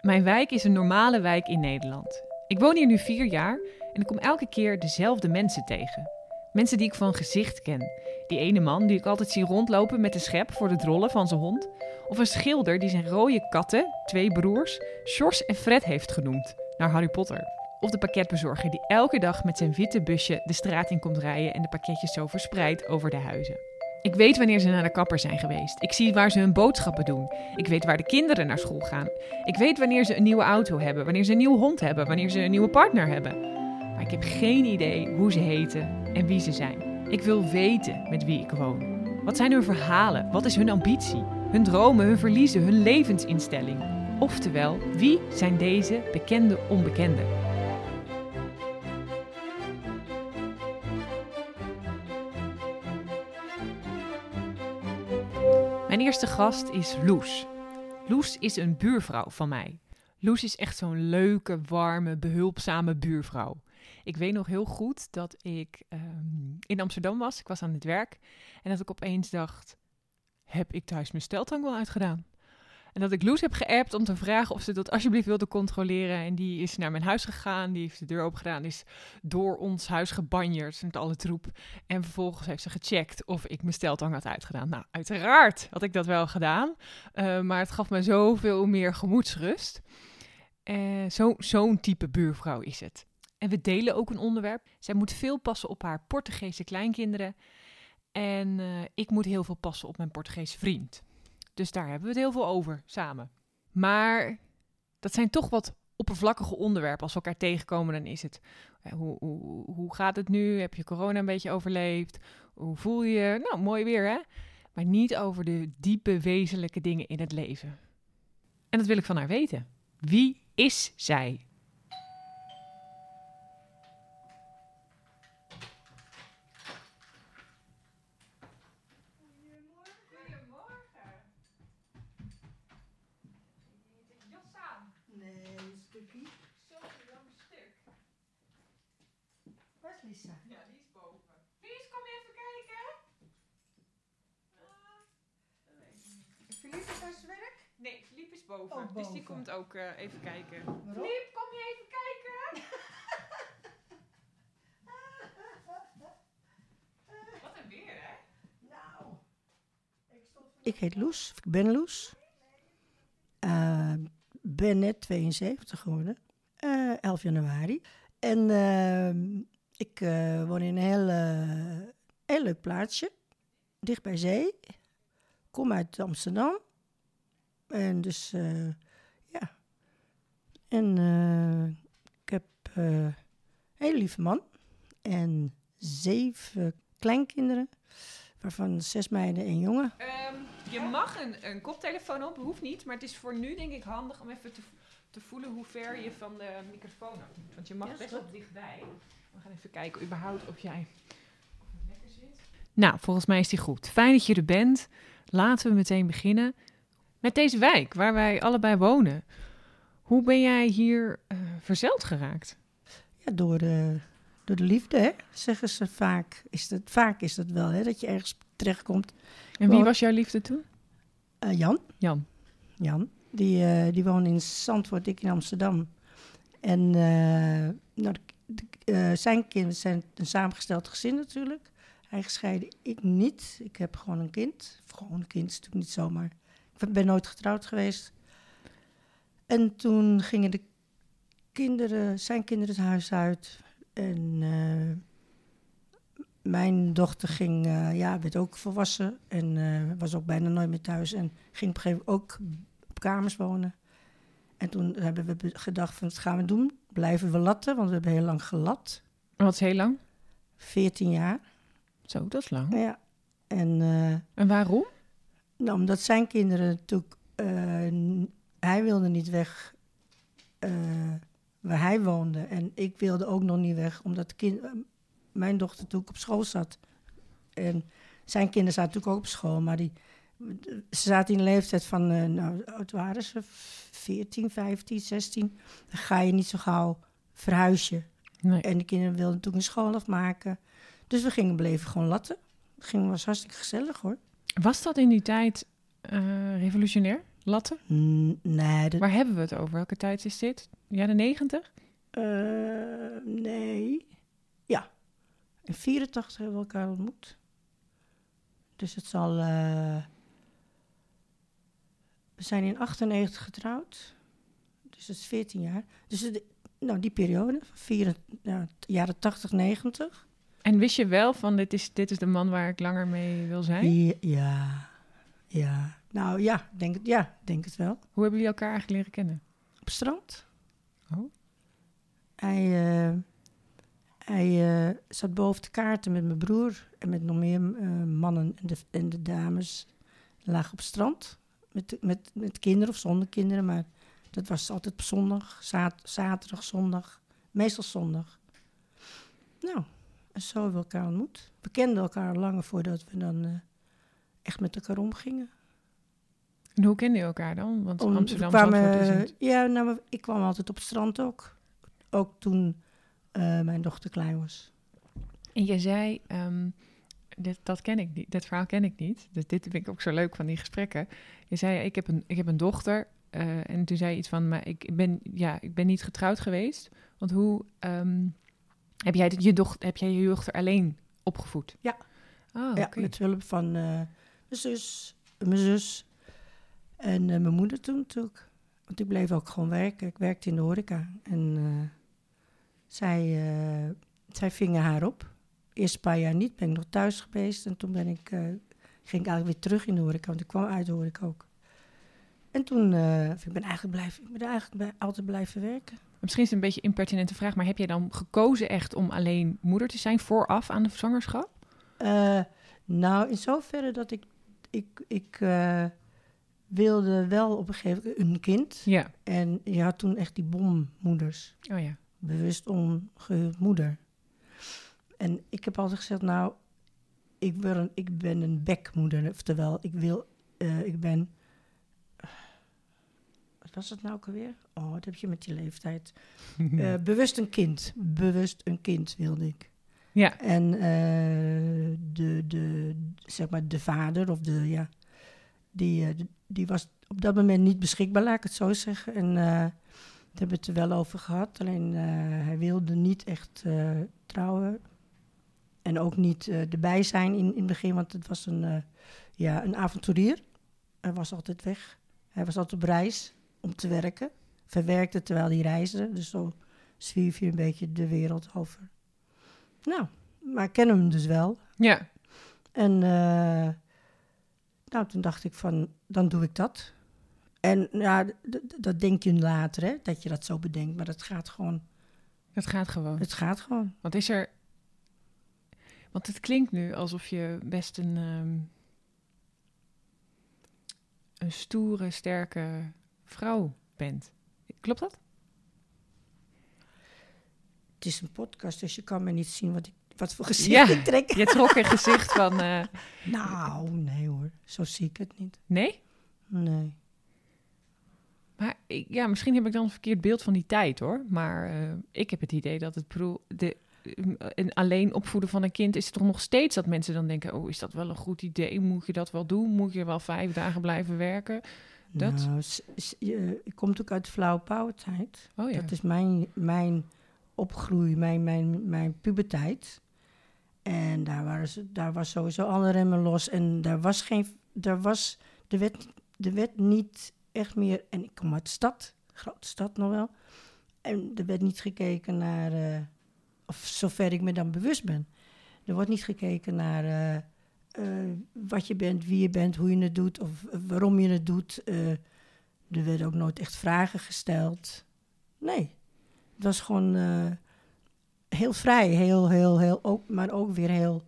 Mijn wijk is een normale wijk in Nederland. Ik woon hier nu vier jaar en ik kom elke keer dezelfde mensen tegen. Mensen die ik van gezicht ken. Die ene man die ik altijd zie rondlopen met de schep voor de drollen van zijn hond. Of een schilder die zijn rode katten, twee broers, Sjors en Fred heeft genoemd, naar Harry Potter. Of de pakketbezorger die elke dag met zijn witte busje de straat in komt rijden en de pakketjes zo verspreidt over de huizen. Ik weet wanneer ze naar de kapper zijn geweest. Ik zie waar ze hun boodschappen doen. Ik weet waar de kinderen naar school gaan. Ik weet wanneer ze een nieuwe auto hebben, wanneer ze een nieuwe hond hebben, wanneer ze een nieuwe partner hebben. Maar ik heb geen idee hoe ze heten en wie ze zijn. Ik wil weten met wie ik woon. Wat zijn hun verhalen? Wat is hun ambitie? Hun dromen, hun verliezen, hun levensinstelling? Oftewel, wie zijn deze bekende onbekenden? Eerste gast is Loes. Loes is een buurvrouw van mij. Loes is echt zo'n leuke, warme, behulpzame buurvrouw. Ik weet nog heel goed dat ik ehm, in Amsterdam was. Ik was aan het werk. En dat ik opeens dacht: heb ik thuis mijn steltang wel uitgedaan? En dat ik Loes heb geappt om te vragen of ze dat alsjeblieft wilde controleren. En die is naar mijn huis gegaan, die heeft de deur open gedaan, is door ons huis gebanjerd met alle troep. En vervolgens heeft ze gecheckt of ik mijn steltang had uitgedaan. Nou, uiteraard had ik dat wel gedaan, uh, maar het gaf me zoveel meer gemoedsrust. Uh, Zo'n type buurvrouw is het. En we delen ook een onderwerp. Zij moet veel passen op haar Portugese kleinkinderen. En uh, ik moet heel veel passen op mijn Portugese vriend. Dus daar hebben we het heel veel over samen. Maar dat zijn toch wat oppervlakkige onderwerpen. Als we elkaar tegenkomen, dan is het hoe, hoe, hoe gaat het nu? Heb je corona een beetje overleefd? Hoe voel je je? Nou, mooi weer hè? Maar niet over de diepe, wezenlijke dingen in het leven. En dat wil ik van haar weten. Wie is zij? Lisa? Ja, die is boven. Lies, kom je even kijken? Uh, Philippe is aan zijn werk? Nee, Philippe is boven. Oh, Dus die komt ook uh, even kijken. Waarom? Philippe, kom je even kijken? Wat een weer, hè? Nou, ik, stond ik heet Loes, ik ben Loes. Uh, ben net 72 geworden, uh, 11 januari. En uh, ik uh, woon in een heel, uh, heel leuk plaatsje, dicht bij zee. Kom uit Amsterdam. En dus, uh, ja. En ik heb een hele lieve man en zeven kleinkinderen, waarvan zes meiden en jongen. Um, je mag een, een koptelefoon op, hoeft niet, maar het is voor nu denk ik handig om even te, te voelen hoe ver je van de microfoon af moet. Want je mag Ja, best wel dichtbij. We gaan even kijken überhaupt of jij of het lekker zit. Nou, volgens mij is die goed. Fijn dat je er bent. Laten we meteen beginnen met deze wijk waar wij allebei wonen. Hoe ben jij hier uh, verzeld geraakt? Ja, door de, door de liefde, hè, zeggen ze vaak. Is dat, vaak is dat wel, hè, dat je ergens terechtkomt. En wie was jouw liefde toen? Eh, Jan, Jan. Jan die, eh, die woonde in Zandvoort, ik in Amsterdam. En eh, nou, de- de- eh, zijn kinderen zijn een samengesteld gezin natuurlijk. Hij gescheiden, ik niet. Ik heb gewoon een kind. Of gewoon een kind, is natuurlijk niet zomaar. Ik ben nooit getrouwd geweest. En toen gingen de kinderen, zijn kinderen het huis uit. En eh, mijn dochter ging, eh, ja, werd ook volwassen. En eh, was ook bijna nooit meer thuis. En ging op een gegeven moment ook op kamers wonen. En toen hebben we gedacht van, wat gaan we doen? Blijven we latten? Want we hebben heel lang gelat. Wat is heel lang? 14 jaar. Zo, dat is lang. Ja. En En waarom? Nou, omdat zijn kinderen natuurlijk... eh, hij wilde niet weg eh, waar hij woonde. En ik wilde ook nog niet weg, omdat kind, eh, mijn dochter natuurlijk op school zat. En zijn kinderen zaten natuurlijk ook op school, maar die, ze zaten in de leeftijd van, nou, oud waren ze? 14, 15, 16. Dan ga je niet zo gauw verhuisje. Nee. En de kinderen wilden natuurlijk een school afmaken. Dus we gingen bleven gewoon latten. Het ging, was hartstikke gezellig hoor. Was dat in die tijd eh, revolutionair? Latten? Nee, dat, Waar hebben we het over? Welke tijd is dit? Jaren negentig? eh, nee. Ja. In 84 hebben we elkaar ontmoet. Dus het zal... eh, we zijn in 98 getrouwd. Dus dat is 14 jaar. Dus het- nou, die periode, van vier, ja, jaren 80, 90. En wist je wel van dit is, dit is de man waar ik langer mee wil zijn? Ja, ja. Nou ja, denk het, ja, denk het wel. Hoe hebben jullie elkaar eigenlijk leren kennen? Op het strand. Oh. Hij, eh, hij eh, zat boven de kaarten met mijn broer en met nog meer eh, mannen en de, en de dames. Lagen op het strand met, met, met kinderen of zonder kinderen, maar dat was altijd op zondag, zat- zaterdag, zondag, meestal zondag. Nou, en zo hebben we elkaar ontmoet. We kenden elkaar langer voordat we dan eh, echt met elkaar omgingen. En hoe kenden je elkaar dan? Want Om- Amsterdam we kwamen, is niet... Ja, nou, ik kwam altijd op het strand ook. Ook toen eh, mijn dochter klein was. En je zei, ehm, dit, dat ken ik niet, dit verhaal ken ik niet. Dus dit vind ik ook zo leuk van die gesprekken. Je zei, ik heb een, ik heb een dochter. eh, en toen zei je iets van, maar ik ben, ja, ik ben niet getrouwd geweest. Want hoe ehm, heb, jij je doch, heb jij je dochter alleen opgevoed? Ja. Oh, ja, met hulp van eh, mijn zus, mijn zus en eh, mijn moeder toen natuurlijk. Want ik bleef ook gewoon werken. Ik werkte in de horeca. En eh, zij, zij vingen haar op. Eerst een paar jaar niet, ben ik nog thuis geweest. En toen ben ik, ging ik eigenlijk weer terug in de horeca, want ik kwam uit de horeca ook. En toen, ik ben eigenlijk, blijven, ik ben eigenlijk altijd blijven werken. Misschien is het een beetje een impertinente vraag, maar heb jij dan gekozen echt om alleen moeder te zijn vooraf aan de zwangerschap? Eh, nou, in zoverre dat ik, ik, ik eh, wilde wel op een gegeven moment een kind. Ja. En je had toen echt die bommoeders. Oh ja. Bewust ongehuwd moeder. En ik heb altijd gezegd, nou, ik, wil een, ik ben een bekmoeder. Oftewel, ik wil, eh, ik ben... Wat was het nou ook alweer? Oh, wat heb je met die leeftijd? Eh, bewust een kind. Bewust een kind wilde ik. ja. En eh, de, de, zeg maar de vader of de, ja, die, eh, die was op dat moment niet beschikbaar, laat ik het zo zeggen. En daar hebben we het er wel over gehad. Alleen hij wilde niet echt trouwen. En ook niet erbij zijn in, in het begin, want het was een, ja, een avonturier. Hij was altijd weg. Hij was altijd op reis om te werken. Verwerkte terwijl hij reisde. Dus zo zwierf je een beetje de wereld over. Nou, maar ik ken hem dus wel. Ja. En eh, nou, toen dacht ik van, dan doe ik dat. En ja, dat denk je later, hè, dat je dat zo bedenkt. Maar dat gaat gewoon, Dat gaat gewoon. het gaat gewoon. Want is er. Want het klinkt nu alsof je best een. ehm, een stoere, sterke vrouw bent. Klopt dat? Het is een podcast, dus je kan me niet zien wat, ik, wat voor gezicht Ja. ik trek. Je trok een gezicht van. eh, Nou, nee hoor, zo zie ik het niet. nee? Nee. Maar ik, ja, misschien heb ik dan een verkeerd beeld van die tijd hoor. Maar eh, ik heb het idee dat het bedoel, de, een alleen opvoeden van een kind is toch nog steeds dat mensen dan denken: oh, is dat wel een goed idee? Moet je dat wel doen? Moet je wel vijf dagen blijven werken? Dat? Nou, je- ik kom natuurlijk uit de flauwe powertijd. Oh ja. Dat is mijn, mijn opgroei, mijn, mijn, mijn puberteit. En daar, waren ze, daar was sowieso alle remmen los. En daar was geen. Daar was, er, werd, er werd niet echt meer. En ik kom uit de stad, grote stad nog wel. En er werd niet gekeken naar. eh, of zover ik me dan bewust ben. Er wordt niet gekeken naar. eh, wat je bent, wie je bent, hoe je het doet of eh, waarom je het doet. Eh, er werden ook nooit echt vragen gesteld. Nee, het was gewoon eh, heel vrij, heel, heel, heel, ook, maar ook weer heel,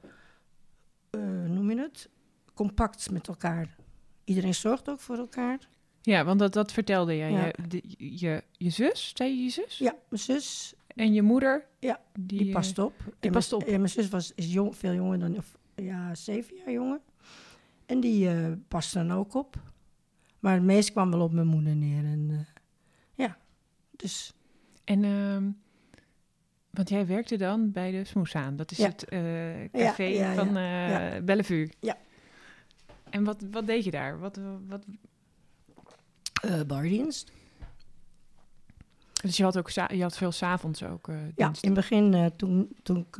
eh, noem je het? Compact met elkaar. Iedereen zorgt ook voor elkaar. Ja, want dat, dat vertelde jij. Ja. Je, de- je, je zus, zei je je zus? Ja, mijn zus, En je moeder? Ja, die, die eh, past op. En mijn- past op. En mijn zus was, is jong, veel jonger dan, of, ja, zeven jaar jonger. En die eh paste dan ook op. Maar het meest kwam wel op mijn moeder neer. En eh, ja, dus En, ehm, want jij werkte dan bij de Smoesaan. Dat is Ja. het eh, café Ja, ja, van. Bellevue. Ja. En wat, wat deed je daar? Wat, wat, bardienst. Dus je had ook je had veel s'avonds ook Ja, in het begin, toen, toen ik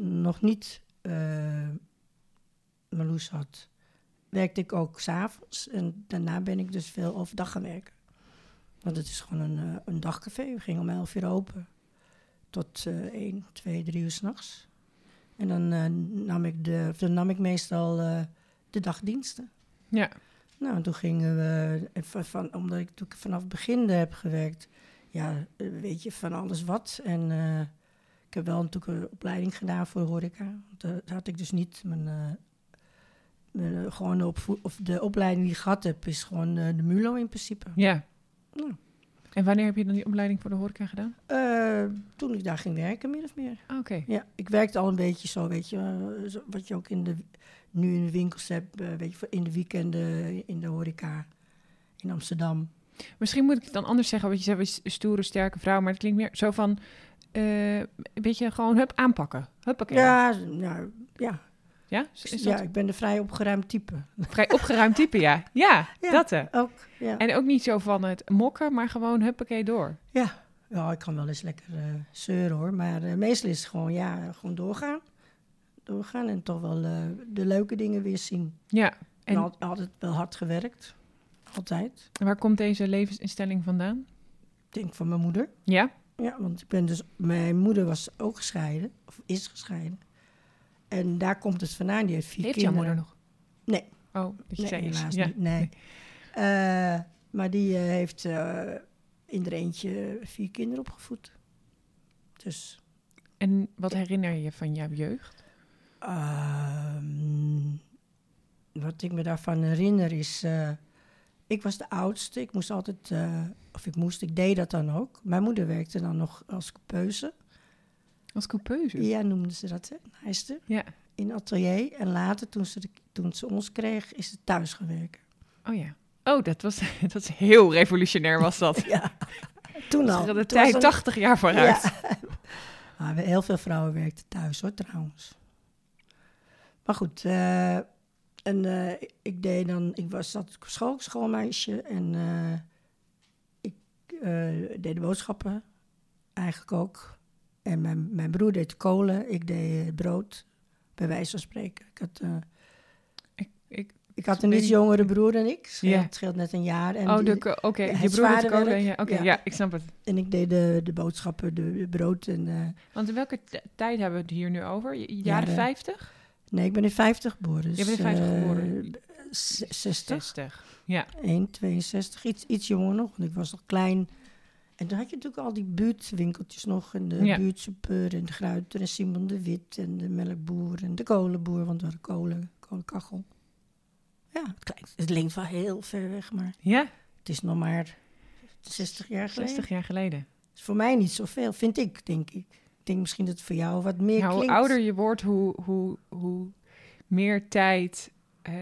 nog niet Marloes had, werkte ik ook s'avonds. En daarna ben ik dus veel overdag gaan werken. Want het is gewoon een, eh, een dagcafé. We gingen om 11 uur open. Tot eh 1, 2, 3 uur s'nachts. En dan, eh, nam ik de, dan nam ik meestal eh, de dagdiensten. Ja. Nou, en toen gingen we, van, van, omdat ik natuurlijk vanaf het begin heb gewerkt, ja, weet je, van alles wat. En ik heb wel natuurlijk een opleiding gedaan voor horeca. Dat had ik dus niet. Mijn, gewoon de, opvoed- of de opleiding die ik gehad heb, is gewoon eh, de MULO in principe. Ja. Ja. En wanneer heb je dan die opleiding voor de horeca gedaan? Eh, toen ik daar ging werken, min of meer. Ah, Oké. Ja, ik werkte al een beetje zo, weet je, eh, zo- wat je ook in de, nu in de winkels hebt, weet je, in de weekenden in de horeca in Amsterdam. Misschien moet ik het dan anders zeggen, wat je zei, was stoere, sterke vrouw, maar het klinkt meer zo van, eh weet je, gewoon hup aanpakken. Huppakee. Ja, nou, ja. Ja? Is is ja, dat ik ben een vrij opgeruimd type. vrij opgeruimd type, ja. Ja, Ja. dat hè. Ook, ja. En ook niet zo van het mokken, maar gewoon huppakee door. Ja. ja, ik kan wel eens lekker eh, zeuren hoor. Maar eh, meestal is het gewoon, ja, gewoon doorgaan. Doorgaan en toch wel eh, de leuke dingen weer zien. Ja. En En al- altijd wel hard gewerkt. Altijd. waar komt deze levensinstelling vandaan? Ik denk van mijn moeder. Ja? Ja, want ik ben dus, mijn moeder was ook gescheiden, of is gescheiden. En daar komt het vandaan. Die heeft vier Heeft jouw kinderen. moeder nog? Nee. Oh, dat je Nee, zei helaas Ja. niet. Nee. Eh, maar die eh, heeft eh, in er eentje vier kinderen opgevoed. Dus En wat herinner je van jouw jeugd? ehm, wat ik me daarvan herinner is... ik was de oudste. Ik moest altijd... of ik moest, ik deed dat dan ook. Mijn moeder werkte dan nog als coupeuse. Als coupeuse? Ja, noemden ze dat, hè? Nijster. Ja. In atelier. En later, toen ze, de- toen ze ons kreeg, is ze thuis gaan werken. Oh ja. Oh, dat was dat heel revolutionair was dat. Ja, toen al. de tijd was 80 jaar vooruit. Ja. Maar heel veel vrouwen werkten thuis hoor, trouwens. Maar goed, eh, en eh, ik deed dan, ik was zat op school, schoolmeisje en eh, ik deed de boodschappen eigenlijk ook. En mijn, mijn broer deed de kolen, ik deed het brood, bij wijze van spreken. Ik had, eh, Ik, ik, ik had een iets jongere broer dan ik, scheelt, het scheelt net een jaar. En oh, oké. je broer zware kolen. werk. Ja, oké, Ja. ja. ik snap het. en ik deed de, de boodschappen, de, de brood en... eh, Want in welke tijd hebben we het hier nu over? Jaren 50? Nee, ik ben in 50 geboren. Dus, Je bent in 50 eh, geboren. z- 60, 60. Ja. 1, 62, iets, iets jonger nog, want ik was nog klein. En toen had je natuurlijk al die buurtwinkeltjes nog. En de Ja. buurtsuper en de Gruiter en Simon de Wit en de melkboer en de kolenboer, want we hadden kolen, kolenkachel. Ja, het, klinkt- het linkt wel heel ver weg, maar Ja, het is nog maar 60 jaar geleden. 60 jaar geleden. is voor mij niet zoveel, vind ik, denk ik. Ik denk misschien dat het voor jou wat meer Nou, hoe ouder je wordt, hoe, hoe, hoe meer tijd eh,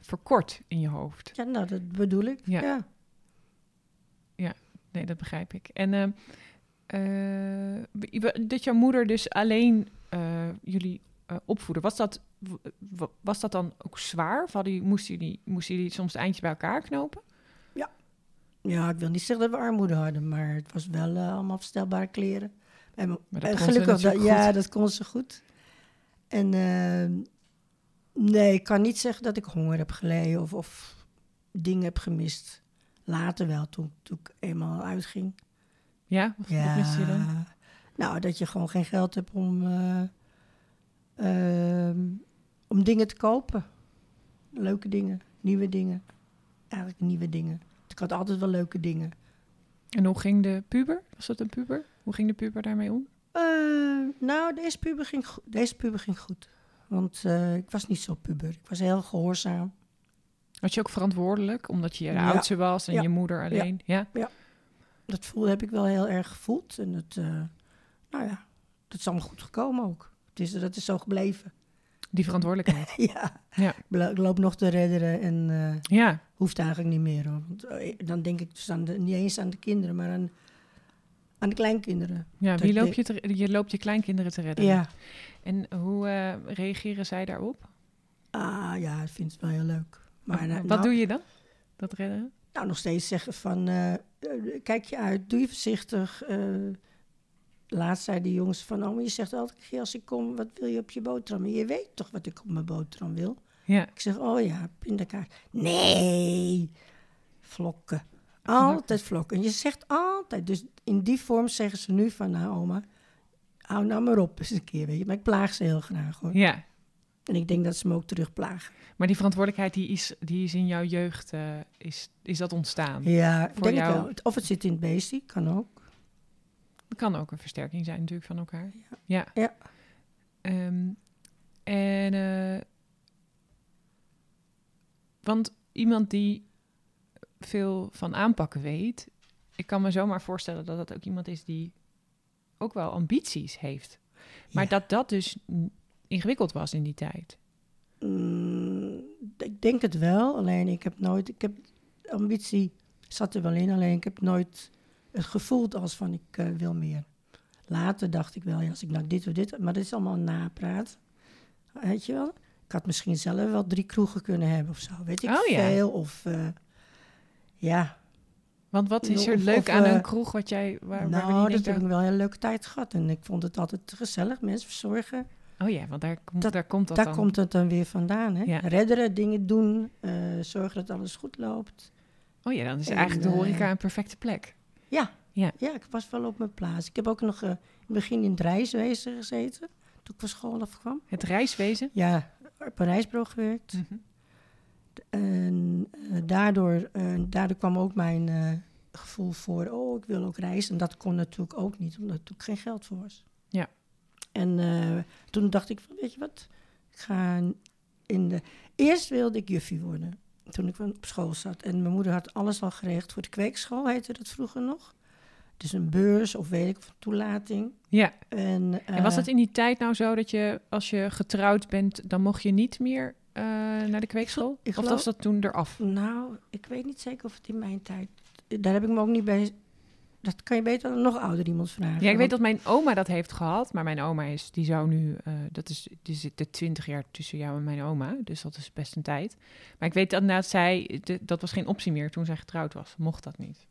verkort in je hoofd. Ja, nou, dat bedoel ik. Ja. ja. Nee, dat begrijp ik. En ehm, eh, dat jouw moeder dus alleen eh, jullie eh, opvoeden, was dat, was dat dan ook zwaar? Of hadden, moesten, jullie, moesten jullie soms de eindjes bij elkaar knopen? Ja, ik wil niet zeggen dat we armoede hadden, maar het was wel allemaal verstelbare kleren. En, en gelukkig, dat, ja, dat kon ze goed. En ehm, nee, ik kan niet zeggen dat ik honger heb geleden of, of dingen heb gemist. Later wel, toen, toen ik eenmaal uitging. Ja? Wat, wat miste je dan? Nou, dat je gewoon geen geld hebt om, eh, ehm, om dingen te kopen. Leuke dingen, nieuwe dingen. Eigenlijk nieuwe dingen. Ik had altijd wel leuke dingen. En hoe ging de puber? Was dat een puber? Hoe ging de puber daarmee om? Eh, nou, deze puber ging, deze puber ging goed. Want eh, ik was niet zo puber. Ik was heel gehoorzaam. Was je ook verantwoordelijk, omdat je de Ja. oudste was en Ja. je moeder alleen? Ja. Dat voel, heb ik wel heel erg gevoeld. En het, eh, nou ja, dat is allemaal goed gekomen ook. Het is, dat is zo gebleven. Die verantwoordelijkheid. ja. Ja. Ik loop nog te redderen en eh, ja. hoeft eigenlijk niet meer. Hoor. Want, eh, dan denk ik dus aan de, niet eens aan de kinderen, maar aan, aan de kleinkinderen. ja. Wie loop je, te, je loopt je kleinkinderen te redden? Ja. En hoe reageren zij daarop? Ah ja, ik vind het wel heel leuk. Maar, eh, Wat nou, doe je dan? Dat nou, nog steeds zeggen van, eh, eh, kijk je uit, doe je voorzichtig. eh. laatst zei die jongens van, oh, maar je zegt elke keer als ik kom, wat wil je op je boterham? En je weet toch wat ik op mijn boterham wil? Ja. Ik zeg, oh ja, pindakaas. Nee, vlokken. Altijd vlokken. En je zegt altijd, dus in die vorm zeggen ze nu van, nou oma, hou nou maar op eens een keer, weet je. Maar ik plaag ze heel graag hoor. ja. En ik denk dat ze me ook terugplagen. Maar die verantwoordelijkheid die is, die is in jouw jeugd, eh, is, is dat ontstaan? Ja, Voor denk jou- het wel. Of het zit in het beestie, kan ook. Dat kan ook een versterking zijn natuurlijk van elkaar. Ja. Ja. Ehm, en, eh, want iemand die veel van aanpakken weet, ik kan me zomaar voorstellen dat dat ook iemand is die ook wel ambities heeft. Maar Ja. dat dat dus ingewikkeld was in die tijd. Mm, ik denk het wel, alleen ik heb nooit, ik heb ambitie zat er wel in, alleen ik heb nooit het gevoeld als van ik eh, wil meer. Later dacht ik wel, ja, als ik nou dit of dit, maar dat is allemaal een napraat. Weet je wel? Ik had misschien zelf wel drie kroegen kunnen hebben of zo, weet ik Oh, ja. veel. Of eh, ja, Want wat is er Of- leuk of, aan eh, een kroeg wat jij... Waar, waar we nou, niet dat heb ik wel een leuke tijd gehad. En ik vond het altijd gezellig, mensen verzorgen. Oh ja, want daar komt, Dat- daar komt dat Daar dan. komt het dan weer vandaan. Hè? Ja. Redderen, dingen doen, eh, zorgen dat alles goed loopt. Oh ja, dan is En, eigenlijk de eh, horeca een perfecte plek. Ja. Ja. ja, ik was wel op mijn plaats. Ik heb ook nog eh, in het begin in het reiswezen gezeten, toen ik van school afkwam. Het reiswezen. Ja, op een reisbureau gewerkt. Mhm. En eh, daardoor, eh, daardoor kwam ook mijn eh, gevoel voor, oh, ik wil ook reizen. En dat kon natuurlijk ook niet, omdat er natuurlijk geen geld voor was. En eh, toen dacht ik van, weet je wat, ik ga in de... Eerst wilde ik juffie worden, toen ik op school zat. En mijn moeder had alles al geregeld voor de kweekschool, heette dat vroeger nog. Dus een beurs of weet ik, of een toelating. Ja, En, en was eh, dat in die tijd nou zo dat je, als je getrouwd bent, dan mocht je niet meer eh, naar de kweekschool? Ik of was dat toen eraf? Nou, ik weet niet zeker of het in mijn tijd... Daar heb ik me ook niet bij... Dat kan je beter dan nog ouder iemand vragen. Ja, ik weet dat mijn oma dat heeft gehad, maar mijn oma is, die zou nu, eh, dat is, die zit de twintig jaar tussen jou en mijn oma, dus dat is best een tijd. Maar ik weet dat na zij, de- dat was geen optie meer toen zij getrouwd was, mocht dat niet.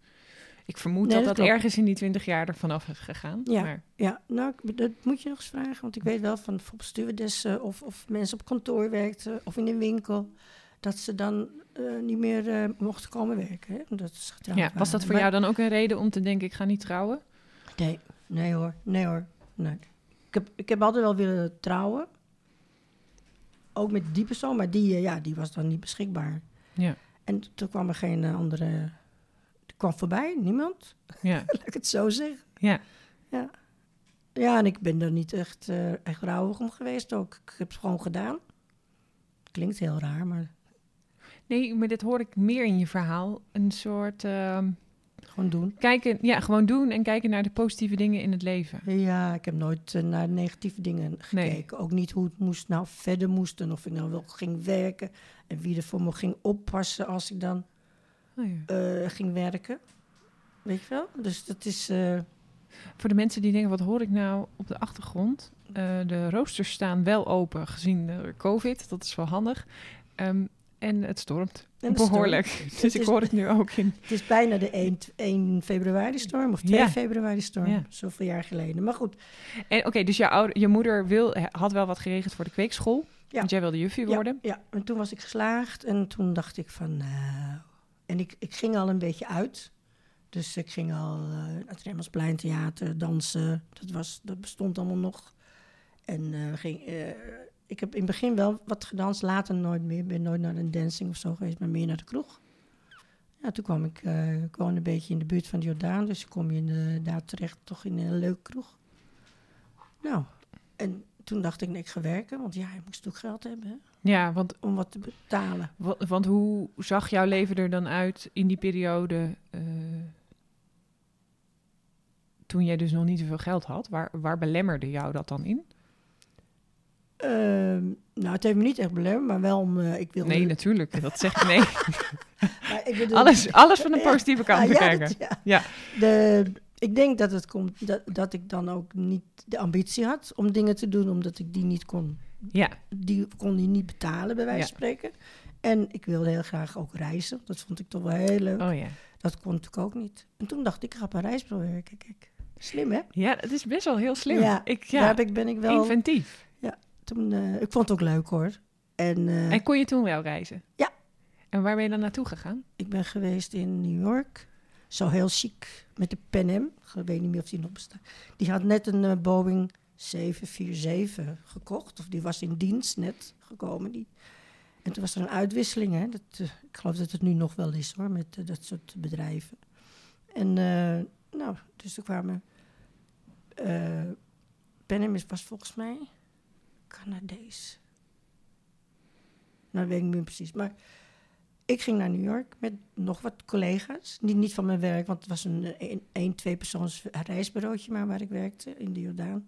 Ik vermoed Nee, dat dat ergens in die twintig jaar er vanaf is gegaan. Ja. Maar, Ja, nou, dat moet je nog eens vragen. Want ik weet wel van bijvoorbeeld stewardessen of, of mensen op kantoor werkten of in een winkel... dat ze dan eh, niet meer eh, mochten komen werken. Hè? Omdat ze ja, was dat voor Maar- jou dan ook een reden om te denken, ik ga niet trouwen? Nee, nee hoor, nee hoor. Nee. Ik, heb, ik heb altijd wel willen trouwen. Ook met die persoon, maar die, eh, ja, die was dan niet beschikbaar. Ja, En toen kwam er geen andere... Er kwam voorbij, niemand. ja, Laat ik het zo zeggen. ja. Ja. Ja, en ik ben er niet echt, echt rouwig om geweest ook. Ik heb het gewoon gedaan. Klinkt heel raar, maar Nee, maar dit hoor ik meer in je verhaal. Een soort ehm, gewoon doen. kijken, ja, gewoon doen en kijken naar de positieve dingen in het leven. Ja, ik heb nooit eh, naar negatieve dingen Nee. gekeken. Ook niet hoe het moest, nou verder moest en of ik nou wel ging werken. En wie er voor me ging oppassen als ik dan Oh, ja. eh, ging werken. Weet je wel? Dus dat is... eh, Voor de mensen die denken, wat hoor ik nou op de achtergrond? De roosters staan wel open gezien de COVID. Dat is wel handig. Ehm, en het stormt en behoorlijk. Dus ik hoor het nu ook in. Het is bijna de 1, 1 februari storm of 2 Ja. februari storm. Ja. Zoveel jaar geleden. Maar goed, En oké, dus je, ouder, je moeder wil, had wel wat geregeld voor de kweekschool. Ja. Want jij wilde juffie worden. Ja, ja, en toen was ik geslaagd en toen dacht ik van, nou... En ik, ik ging al een beetje uit. Dus ik ging al eh het Remmelsplein Theater, dansen. Dat, was, dat bestond allemaal nog. En eh, ging, eh, ik heb in het begin wel wat gedanst, later nooit meer. Ik ben nooit naar een dancing of zo geweest, maar meer naar de kroeg. Ja, toen kwam ik uh, gewoon een beetje in de buurt van de Jordaan. Dus kom je inderdaad terecht toch in een leuke kroeg. Nou, en toen dacht ik, nee, ik ga werken. Want ja, je moest ook geld hebben, hè? Ja, want, om wat te betalen. wa- want hoe zag jouw leven er dan uit in die periode... eh, toen jij dus nog niet zoveel geld had? Waar, waar belemmerde jou dat dan in? Ehm, nou, het heeft me niet echt belemmerd, maar wel om... eh, ik wilde, Nee, natuurlijk. Dat zeg ik nee. maar ik wilde- Alles, alles van de positieve kant Ah, ja, bekijken. ja. Ja. De, ik denk dat het komt dat, dat ik dan ook niet de ambitie had om dingen te doen, omdat ik die niet kon. Ja, Die kon die niet betalen, bij wijze Ja. van spreken. En ik wilde heel graag ook reizen. Dat vond ik toch wel heel leuk. Oh ja. Dat kon natuurlijk ook niet. En toen dacht ik, ik ga een reisbureau werken. Kijk, slim hè? Ja, het is best wel heel slim. Ja, ik, ja, Daar ben ik wel... inventief. Toen, eh, ik vond het ook leuk hoor. En, eh, En kon je toen wel reizen? Ja. En waar ben je dan naartoe gegaan? ik ben geweest in New York. Zo heel chic. Met de Pan Am. Ik weet niet meer of die nog bestaat. Die had net een eh, Boeing 747 gekocht. Of die was in dienst net gekomen. Die. En toen was er een uitwisseling. Hè. Dat, ik geloof dat het nu nog wel is hoor. Met dat soort bedrijven. En nou, dus er kwamen... Pan Am was volgens mij Canadees. Nou, dat weet ik niet precies. Maar ik ging naar New York met nog wat collega's. Niet, niet van mijn werk, want het was een een, een twee persoons reisbureautje maar waar ik werkte in de Jordaan.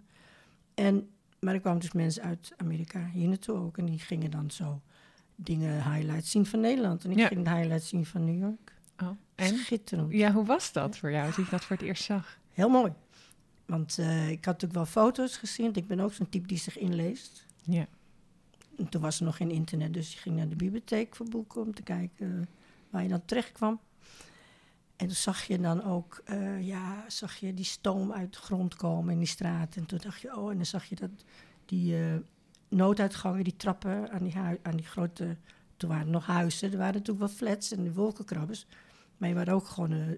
En, maar er kwamen dus mensen uit Amerika hier naartoe ook. En die gingen dan zo dingen, highlights zien van Nederland. En ik Ja. ging de highlights zien van New York. Oh. En? Schitterend. Ja, hoe was dat voor jou, als je dat voor het eerst zag? Heel mooi. Want eh, ik had natuurlijk wel foto's gezien. want Ik ben ook zo'n type die zich inleest. Ja. En toen was er nog geen internet, dus je ging naar de bibliotheek voor boeken om te kijken eh, waar je dan terecht kwam. En toen zag je dan ook, eh, ja, zag je die stoom uit de grond komen in die straat. En toen dacht je, oh, en dan zag je dat die nooduitgangen, die trappen aan die, aan die grote, toen waren er nog huizen, er waren natuurlijk wel flats en de wolkenkrabbers. Maar je waren ook gewoon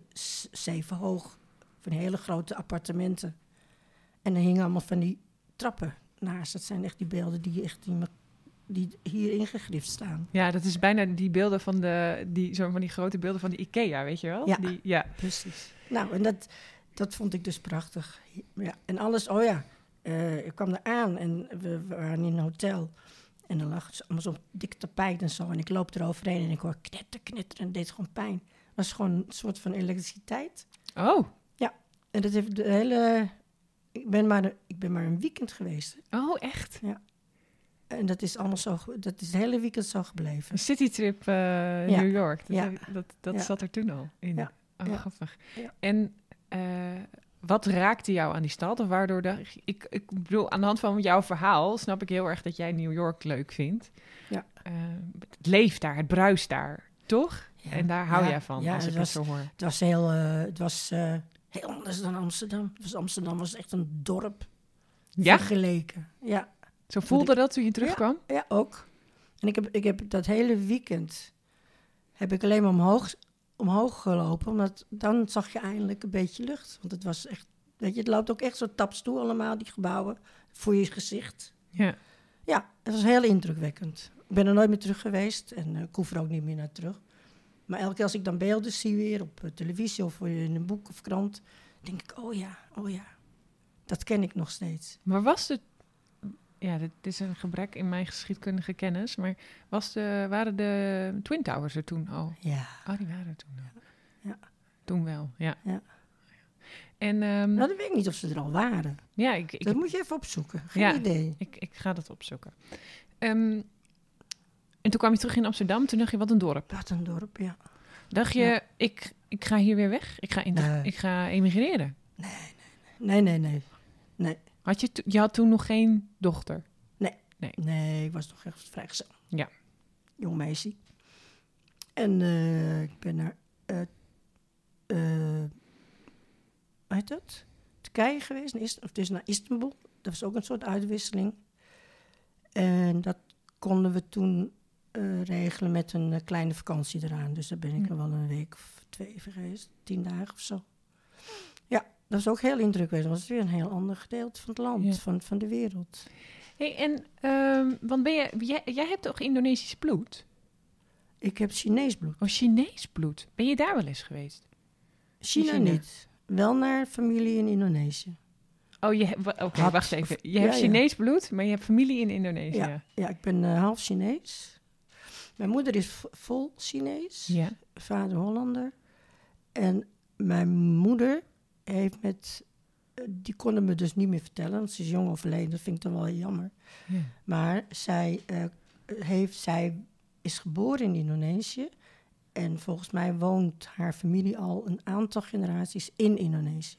zeven hoog, van die hele grote appartementen. En er hingen allemaal van die trappen naast. Dat zijn echt die beelden die echt me- die hier ingegrift staan. Ja, dat is bijna die beelden van de, die, zo van die grote beelden van de IKEA, weet je wel? Ja. Die, ja. Precies. Nou, en dat, dat vond ik dus prachtig. Ja, en alles, oh ja, eh, ik kwam er aan en we, we waren in een hotel. En dan lag allemaal zo'n dik tapijt en zo. En ik loop eroverheen en ik hoor knetter, knetter en het deed gewoon pijn. Het was gewoon een soort van elektriciteit. Oh, En dat heeft de hele... Ik ben maar, ik ben maar een weekend geweest. oh echt? En dat is allemaal zo, dat is het hele weekend zo gebleven. Een citytrip eh Ja. New York. Dat, Ja. dat, dat Ja. zat er toen al in. Ja. Oh, Ja. grappig. Ja. En eh, wat raakte jou aan die stad? Of waardoor de, ik, ik bedoel, aan de hand van jouw verhaal snap ik heel erg dat jij New York leuk vindt. Ja. Eh, het leeft daar, het bruist daar, toch? Ja. En daar hou Ja. jij van, Ja, als ik het was- zo hoor. Het was heel, het was, heel anders dan Amsterdam. Was, Amsterdam was echt een dorp Ja, vergeleken. Ja, zo voelde dat toen je terugkwam? ja, ook. En ik heb, ik heb dat hele weekend heb ik alleen maar omhoog, omhoog gelopen. Omdat dan zag je eindelijk een beetje lucht. Want het was echt, weet je, het loopt ook echt zo taps toe allemaal, die gebouwen, voor je gezicht. Ja. Ja, het was heel indrukwekkend. Ik ben er nooit meer terug geweest en eh, ik hoef er ook niet meer naar terug. Maar elke keer als ik dan beelden zie weer op eh, televisie of in een boek of krant, denk ik, oh ja, oh ja, dat ken ik nog steeds. Maar was het... Ja, dit is een gebrek in mijn geschiedkundige kennis. Maar was de, waren de Twin Towers er toen al? Ja, Oh, die waren er toen al. Ja. Toen wel, ja. Ja. En ehm, nou, dan weet ik niet of ze er al waren. ja, ik, ik, dat moet je even opzoeken. Geen Ja. idee. ik, ik ga dat opzoeken. Ehm, en toen kwam je terug in Amsterdam. Toen dacht je, wat een dorp. Wat een dorp, ja. Dacht je, Ja. ik, ik ga hier weer weg? Ik ga, in Nee. ik ga emigreren? Nee, nee, nee. Had je, je had toen nog geen dochter? Nee, ik was toch echt vrijgezel. Ja. Jong meisje. En eh, ik ben naar, hoe heet dat? Turkije geweest, Ist- of dus naar Istanbul. Dat was ook een soort uitwisseling. En dat konden we toen eh, regelen met een eh, kleine vakantie eraan. Dus daar ben ik Hm. er wel een week of twee geweest, tien dagen of zo. Ja, dat was ook heel indrukwekkend. Dat was weer een heel ander gedeelte van het land, Ja. van, van de wereld. Hey, en, ehm, want ben je, jij, jij hebt toch Indonesisch bloed? Ik heb Chinees bloed. Of Chinees bloed? Ben je daar wel eens geweest? China, China. niet. Wel naar familie in Indonesië. Oh, je hebt- oké, wacht even. Je ja, hebt ja. Chinees bloed, maar je hebt familie in Indonesië. Ja, ja ik ben eh, half Chinees. Mijn moeder is vol Chinees. Ja. Vader Hollander. En mijn moeder heeft met... eh, Die konden me dus niet meer vertellen, want ze is jong overleden. Dat vind ik dan wel jammer. Ja. Maar zij, eh, heeft, zij is geboren in Indonesië. En volgens mij woont haar familie al een aantal generaties in Indonesië.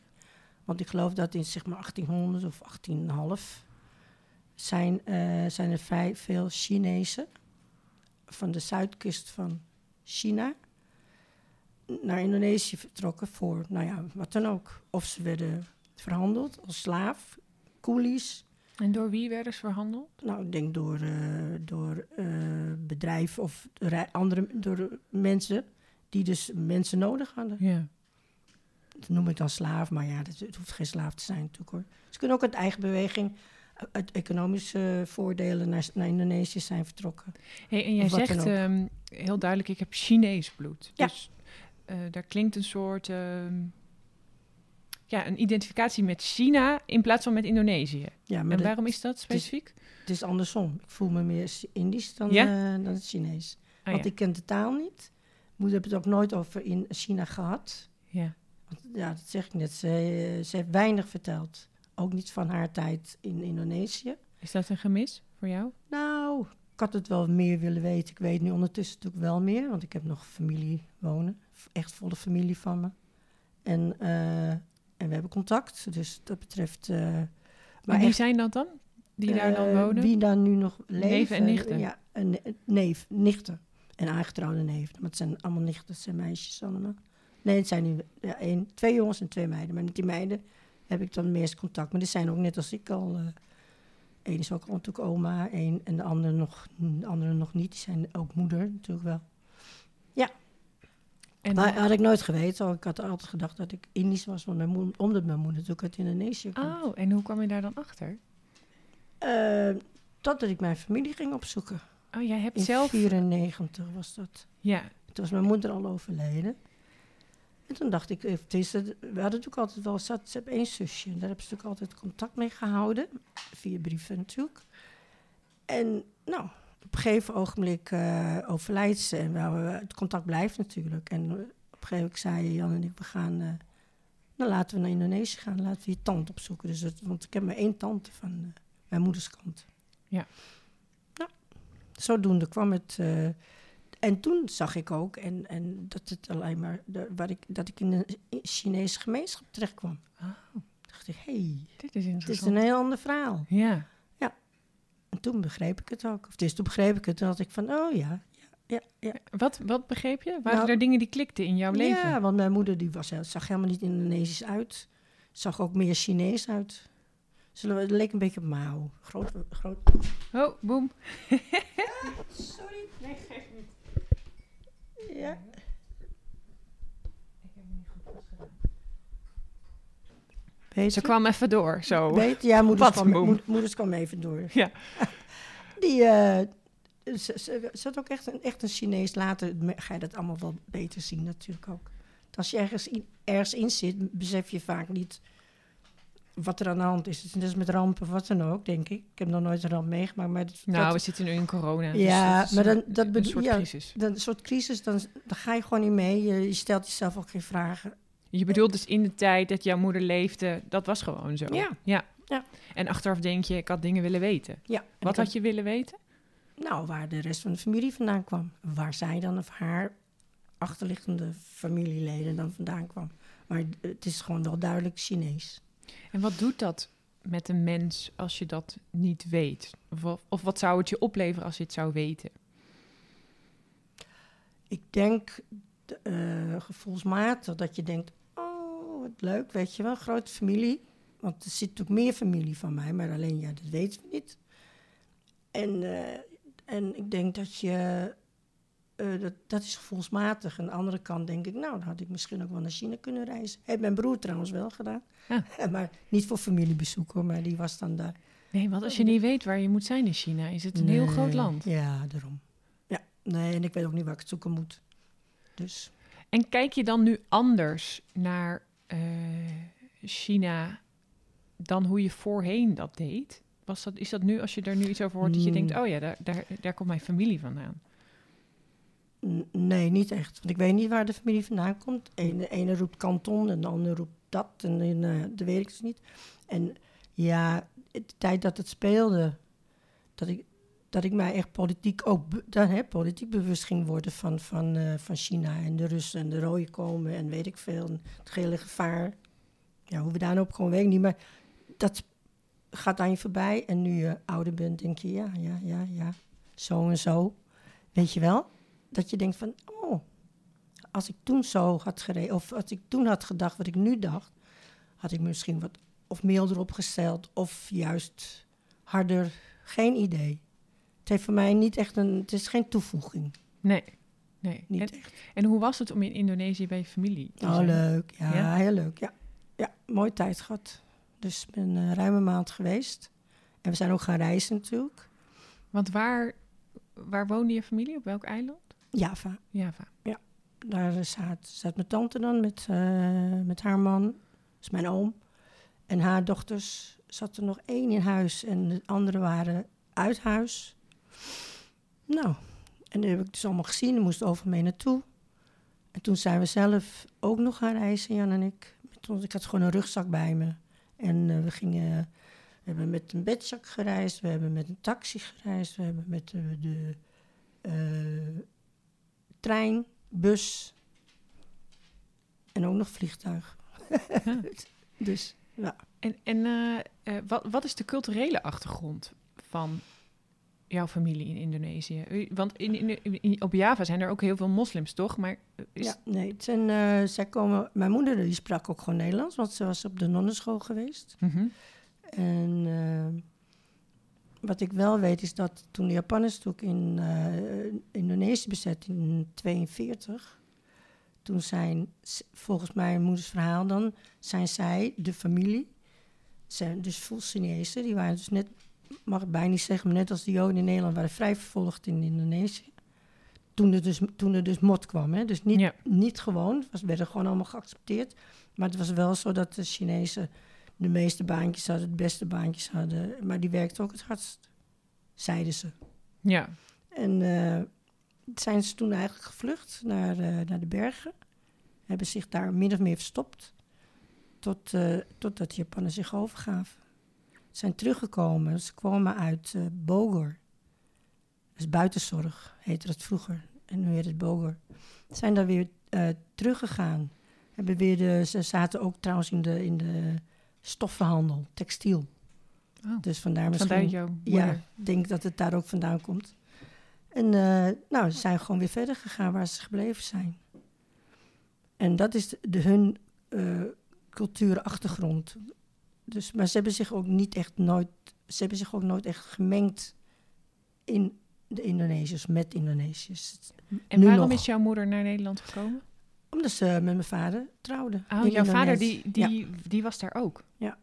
Want ik geloof dat in zeg maar 1800 of 18,5 zijn, eh, zijn er vrij veel Chinezen van de zuidkust van China naar Indonesië vertrokken voor, nou ja, wat dan ook. Of ze werden verhandeld als slaaf, coolies. En door wie werden ze verhandeld? Nou, ik denk door, eh, door eh, bedrijven of andere door mensen die dus mensen nodig hadden. Ja. Dat noem ik dan slaaf, maar ja, dat, het hoeft geen slaaf te zijn natuurlijk hoor. Ze kunnen ook uit eigen beweging, uit economische voordelen naar, naar Indonesië zijn vertrokken. Hey, en jij zegt ehm, heel duidelijk, ik heb Chinees bloed. Ja. Dus eh, daar klinkt een soort... ehm, ja, een identificatie met China in plaats van met Indonesië. Ja, maar en dat- waarom is dat specifiek? het is andersom. Ik voel me meer Indisch dan, Ja? eh, dan Chinees. Ah, Want ja. ik ken de taal niet. Moeder heeft het ook nooit over in China gehad. ja. Want, ja, dat zeg ik net. Ze, ze heeft weinig verteld. Ook niet van haar tijd in Indonesië. Is dat een gemis voor jou? Nou, ik had het wel meer willen weten. Ik weet nu ondertussen natuurlijk wel meer. Want ik heb nog familie wonen. Echt volle familie van me. En, eh, en we hebben contact. Dus dat betreft... eh, Maar wie echt, zijn dat dan? Die daar dan eh, wonen? Wie daar nu nog leven. Neven en nichten? Ja, een, neef, nichten. En aangetrouwde neven. Maar het zijn allemaal nichten. Het zijn meisjes allemaal. Nee, het zijn nu ja, één, twee jongens en twee meiden. Maar met die meiden heb ik dan meest contact. Maar die zijn ook net als ik al... eh Eén is ook natuurlijk oma, één, en de andere nog, de andere nog niet. Die zijn ook moeder natuurlijk wel. En, Maar had ik nooit geweten. Ik had altijd gedacht dat ik Indisch was, want mijn moeder, omdat mijn moeder natuurlijk uit Indonesië kwam. oh, en hoe kwam je daar dan achter? Eh, totdat ik mijn familie ging opzoeken. Oh, jij hebt In zelf... 94 was dat. Ja, Toen was mijn moeder al overleden. En toen dacht ik, eh, het is het- we hadden natuurlijk altijd wel, ze, hebben één zusje. En daar hebben ze natuurlijk altijd contact mee gehouden. Via brieven natuurlijk. En nou, op een gegeven ogenblik eh overlijdt ze. En eh, het contact blijft natuurlijk. En op een gegeven moment zei Jan en ik, we gaan... eh, nou, laten we naar Indonesië gaan. Laten we je tante opzoeken. Dus het, want ik heb maar één tante van eh, mijn moeders kant. Ja. Nou, zodoende kwam het... eh, en toen zag ik ook en, en dat het alleen maar de, waar ik, dat ik in een Chinese gemeenschap terecht kwam. Oh. dacht ik, hé, hey, dit is het is een heel ander verhaal. Ja. En toen begreep ik het ook. Of dus toen begreep ik het, toen had ik van, oh ja, ja, ja, ja. Wat, wat begreep je? Waren Nou, er dingen die klikten in jouw leven? Ja, want mijn moeder die was, heel- zag helemaal niet Indonesisch uit. Zag ook meer Chinees uit. Zullen we, het leek een beetje op Mao. Groot, groot. Oh, boem. Sorry. Nee, geef niet. Ja. Weet Ze kwam even door, zo. Weet, ja, moeders Wat kwam, moe. moed- moeders kwam even door. Ja. Die, eh, ze, ze, ze had ook echt een, echt een Chinees. Later ga je dat allemaal wel beter zien natuurlijk ook. Als je ergens in, ergens in zit, besef je vaak niet wat er aan de hand is. Het is met rampen of wat dan ook, denk ik. Ik heb nog nooit een ramp meegemaakt. Maar dat, Nou, we zitten nu in corona. dus Ja, maar een- dan- dat een bedoel- soort ja. crisis. dat soort crisis, dan, dan ga je gewoon niet mee. Je, je stelt jezelf ook geen vragen. Je bedoelt dus in de tijd dat jouw moeder leefde, dat was gewoon zo. Ja. ja. Ja. En achteraf denk je, ik had dingen willen weten. Ja, Wat had je willen weten? Nou, waar de rest van de familie vandaan kwam. Waar zij dan of haar achterliggende familieleden dan vandaan kwam. Maar het is gewoon wel duidelijk Chinees. En wat doet dat met een mens als je dat niet weet? Of, wat- zou het je opleveren als je het zou weten? Ik denk eh, gevoelsmatig dat je denkt... Oh, wat leuk, weet je wel, grote familie. Want er zit natuurlijk meer familie van mij, maar alleen, ja, dat weten we niet. En, eh, en ik denk dat je... eh, dat, dat is gevoelsmatig. Aan de andere kant denk ik, nou, dan had ik misschien ook wel naar China kunnen reizen. Heeft mijn broer trouwens wel gedaan. Ja. maar niet voor familiebezoek hoor, maar die was dan daar. Nee, want als je niet weet waar je moet zijn in China, is het een heel groot land. Ja, daarom. Ja, nee, en ik weet ook niet waar ik het zoeken moet. Dus En kijk je dan nu anders naar eh, China dan hoe je voorheen dat deed? Was dat, is dat nu, als je er nu iets over hoort, dat je Mm. denkt, oh ja, daar, daar, daar komt mijn familie vandaan? Nee, niet echt. Want ik weet niet waar de familie vandaan komt. De ene, roept kanton en de andere roept dat. En eh, dat weet ik dus niet. En ja, de tijd dat het speelde, dat ik, dat ik mij echt politiek ook dan, hè, politiek bewust ging worden van, van, eh, van China en de Russen en de rode komen en weet ik veel. Het gele gevaar. Ja, hoe we daar nou op komen, weet ik niet. Maar dat gaat aan je voorbij. En nu je ouder bent, denk je, ja, ja, ja, ja, zo en zo. Weet je wel? Dat je denkt van, oh, als ik toen zo had gereden, of als ik toen had gedacht wat ik nu dacht, had ik misschien wat of meer erop gesteld, of juist harder. Geen idee. Het heeft voor mij niet echt een, het is geen toevoeging. Nee. nee. Niet En, echt. en hoe was het om in Indonesië bij je familie te Oh, zijn? leuk. Ja, Ja? heel leuk. Ja, ja mooie tijd gehad. Dus ik ben een ruime maand geweest. En we zijn ook gaan reizen natuurlijk. Want waar, waar woonde je familie? Op welk eiland? Java. Java. Daar zat, zat mijn tante dan met, eh, met haar man. Dat is mijn oom. En haar dochters zat er nog één in huis en de anderen waren uit huis. Nou, en dat heb ik dus allemaal gezien. We moesten overal mee naartoe. En toen zijn we zelf ook nog gaan reizen, Jan en ik. Met ons, ik had gewoon een rugzak bij me. En eh, we gingen... We hebben met een bedjak gereisd. We hebben met een taxi gereisd. We hebben met de, de eh, trein, bus en ook nog vliegtuig. Ja. Dus ja. En, en eh, eh, wat, wat is de culturele achtergrond van jouw familie in Indonesië? Want in, in, in- op Java zijn er ook heel veel moslims, toch? Maar eh, is, ja, nee, het zijn, zij komen, mijn moeder die sprak ook gewoon Nederlands, want ze was op de nonnenschool geweest. Mhm. En wat ik wel weet is dat toen de Japanners toen in eh, Indonesië bezet in 42, toen zijn, volgens mijn moeders verhaal dan, zijn zij, de familie, zijn dus vol Chinezen, die waren dus net, mag ik bijna niet zeggen, maar net als de Joden in Nederland waren vrij vervolgd in Indonesië. Toen er dus, toen er dus mot kwam, hè? dus niet, Ja. niet gewoon, het was, werden gewoon allemaal geaccepteerd. Maar het was wel zo dat de Chinezen de meeste baantjes hadden, de beste baantjes hadden. Maar die werkte ook het hardst, zeiden ze. ja. En eh, zijn ze toen eigenlijk gevlucht naar, eh, naar de bergen. Hebben zich daar min of meer verstopt. Tot, eh, totdat de Japanners zich overgaven. Ze zijn teruggekomen. Ze kwamen uit Bogor. Dat is buitenzorg, heette dat vroeger. En nu heet het Bogor. Ze zijn daar weer teruggegaan. Hebben weer de, ze zaten ook trouwens in de, in de stoffenhandel, textiel. Oh. Dus vandaar misschien... Vandaar jouw Ja, ik denk dat het daar ook vandaan komt. En eh, nou, ze zijn gewoon weer verder gegaan waar ze gebleven zijn. En dat is de, de- hun eh cultuurachtergrond. Dus, maar ze hebben zich ook niet echt nooit, ze hebben zich ook nooit echt gemengd in de Indonesiërs, met Indonesiërs. En Nu waarom nog. is jouw moeder naar Nederland gekomen? Omdat ze met mijn vader trouwde. Oh, jouw vader die, die, die was daar ook? Ja.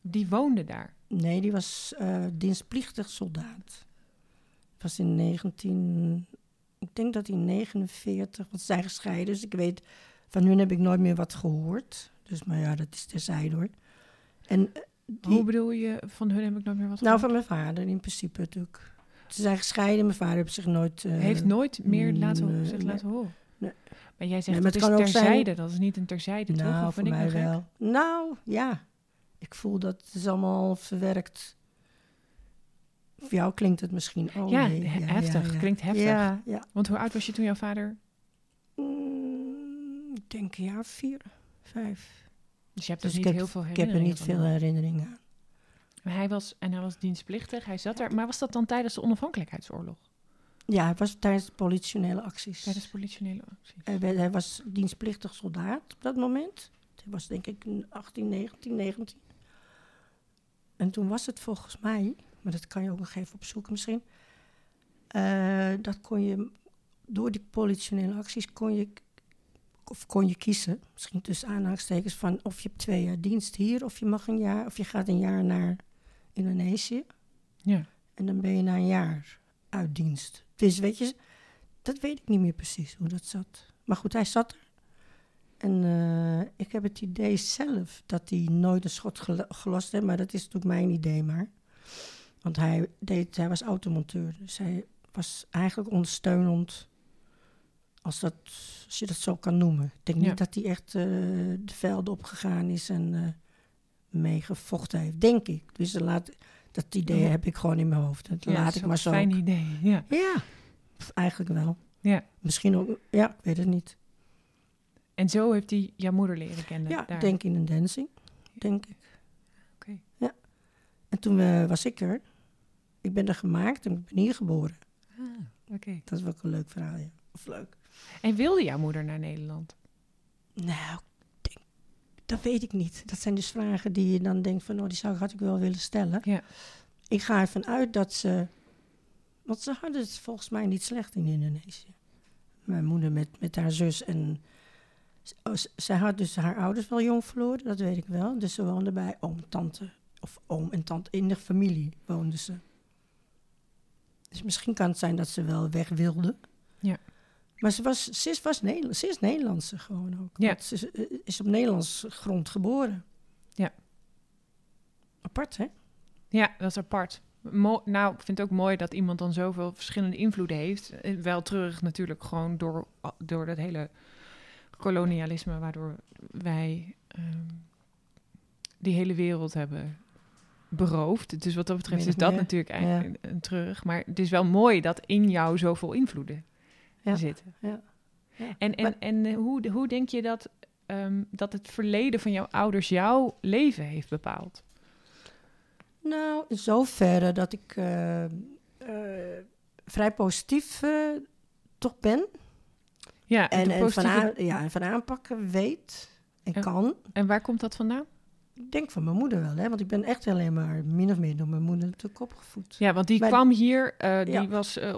Die woonde daar? Nee, die was eh, dienstplichtig soldaat. Het was in 19... Ik denk dat hij in 49... Want ze zijn gescheiden, dus ik weet... Van hun heb ik nooit meer wat gehoord. Dus, maar ja, dat is terzijde hoor. En eh, die, Hoe bedoel je, van hun heb ik nooit meer wat nou, gehoord? van mijn vader in principe natuurlijk. Ze zijn gescheiden. Mijn vader heeft zich nooit... eh, Heeft nooit meer laten, nee, zich laten horen? Nee. Maar jij zegt Nee, maar dat het is zijn- terzijde, dat is niet een terzijde, toch? Nou, Of voor ik mij nou gek? wel. Nou, ja. Ik voel dat het is allemaal verwerkt. Voor jou klinkt het misschien... Oh, Ja, nee, heftig. Klinkt heftig. Ja, ja. Want hoe oud was je toen jouw vader... Mm, ik denk een jaar of vier, vijf. Dus je hebt Dus dus niet heb- heel veel Ik heb er herinneringen niet veel herinneringen aan. Maar hij was, en hij was dienstplichtig, hij zat daar. Maar was dat dan tijdens de onafhankelijkheidsoorlog? Ja, hij was tijdens de politionele acties. Tijdens politionele acties? Hij, werd- hij was dienstplichtig soldaat op dat moment. Hij was denk ik 18, 19, 19. En toen was het volgens mij, maar dat kan je ook nog even opzoeken misschien. eh, dat kon je, door die politionele acties kon je, of kon je kiezen, misschien tussen aanhalingstekens, van of je hebt twee jaar dienst hier, of je mag een jaar, of je gaat een jaar naar Indonesië. Ja. En dan ben je na een jaar uit dienst. Dus weet je, dat weet ik niet meer precies hoe dat zat. Maar goed, hij zat er. En eh, ik heb het idee zelf dat hij nooit een schot gel- gelost heeft. Maar dat is natuurlijk mijn idee maar. Want hij, deed, hij was automonteur. Dus hij was eigenlijk ondersteunend. Als, dat, als je dat zo kan noemen. Ik denk Ja. niet dat hij echt eh, de velden opgegaan is en eh meegevochten heeft. Denk ik. Dus laat, dat idee Ja. heb ik gewoon in mijn hoofd. Dat Ja, laat ik maar een zo. Fijn idee, ja. Ja, eigenlijk wel. ja. Misschien ook, ja, ik weet het niet. En zo heeft hij jouw moeder leren kennen Ja, daar. ik denk in een dancing, denk ik. Oké. Ja. En toen eh, was ik er. Ik ben er gemaakt en ik ben hier geboren. Ah. Oké. Dat is ook een leuk verhaal, ja. Of leuk. En wilde jouw moeder naar Nederland? Nou, dat weet ik niet. Dat zijn dus vragen die je dan denkt van... oh, die zou ik, had ik wel willen stellen. Ja. Ik ga ervan uit dat ze... Want ze hadden het volgens mij niet slecht in Indonesië. Mijn moeder met, met haar zus en... oh, zij had dus haar ouders wel jong verloren, dat weet ik wel. Dus ze woonde bij oom, tante, of oom en tante. In de familie woonden ze. Dus misschien kan het zijn dat ze wel weg wilde. Ja. Maar ze, was, ze, is, was ze is Nederlandse gewoon ook. Ja. Ze is, eh, is op Nederlands grond geboren. Ja. Apart, hè? Ja, dat is apart. Mo nou, ik vind het ook mooi dat iemand dan zoveel verschillende invloeden heeft. Eh, Wel terug natuurlijk gewoon door, door dat hele kolonialisme... waardoor wij ehm, die hele wereld hebben beroofd. Dus wat dat betreft is dat natuurlijk eigenlijk een, een terug. Maar het is wel mooi dat in jou zoveel invloeden Ja, zitten. ja, ja. En, en, Maar- en eh, hoe, hoe denk je dat, ehm, dat het verleden van jouw ouders jouw leven heeft bepaald? Nou, in zoverre dat ik eh, eh, vrij positief toch ben. Ja, En, en, van, aan, ja, en van aanpakken weet en kan. en waar komt dat vandaan? Ik denk van mijn moeder wel, hè? want ik ben echt alleen maar min of meer door mijn moeder natuurlijk opgevoed. Ja, want die Maar- kwam hier, eh, die Ja. was eh,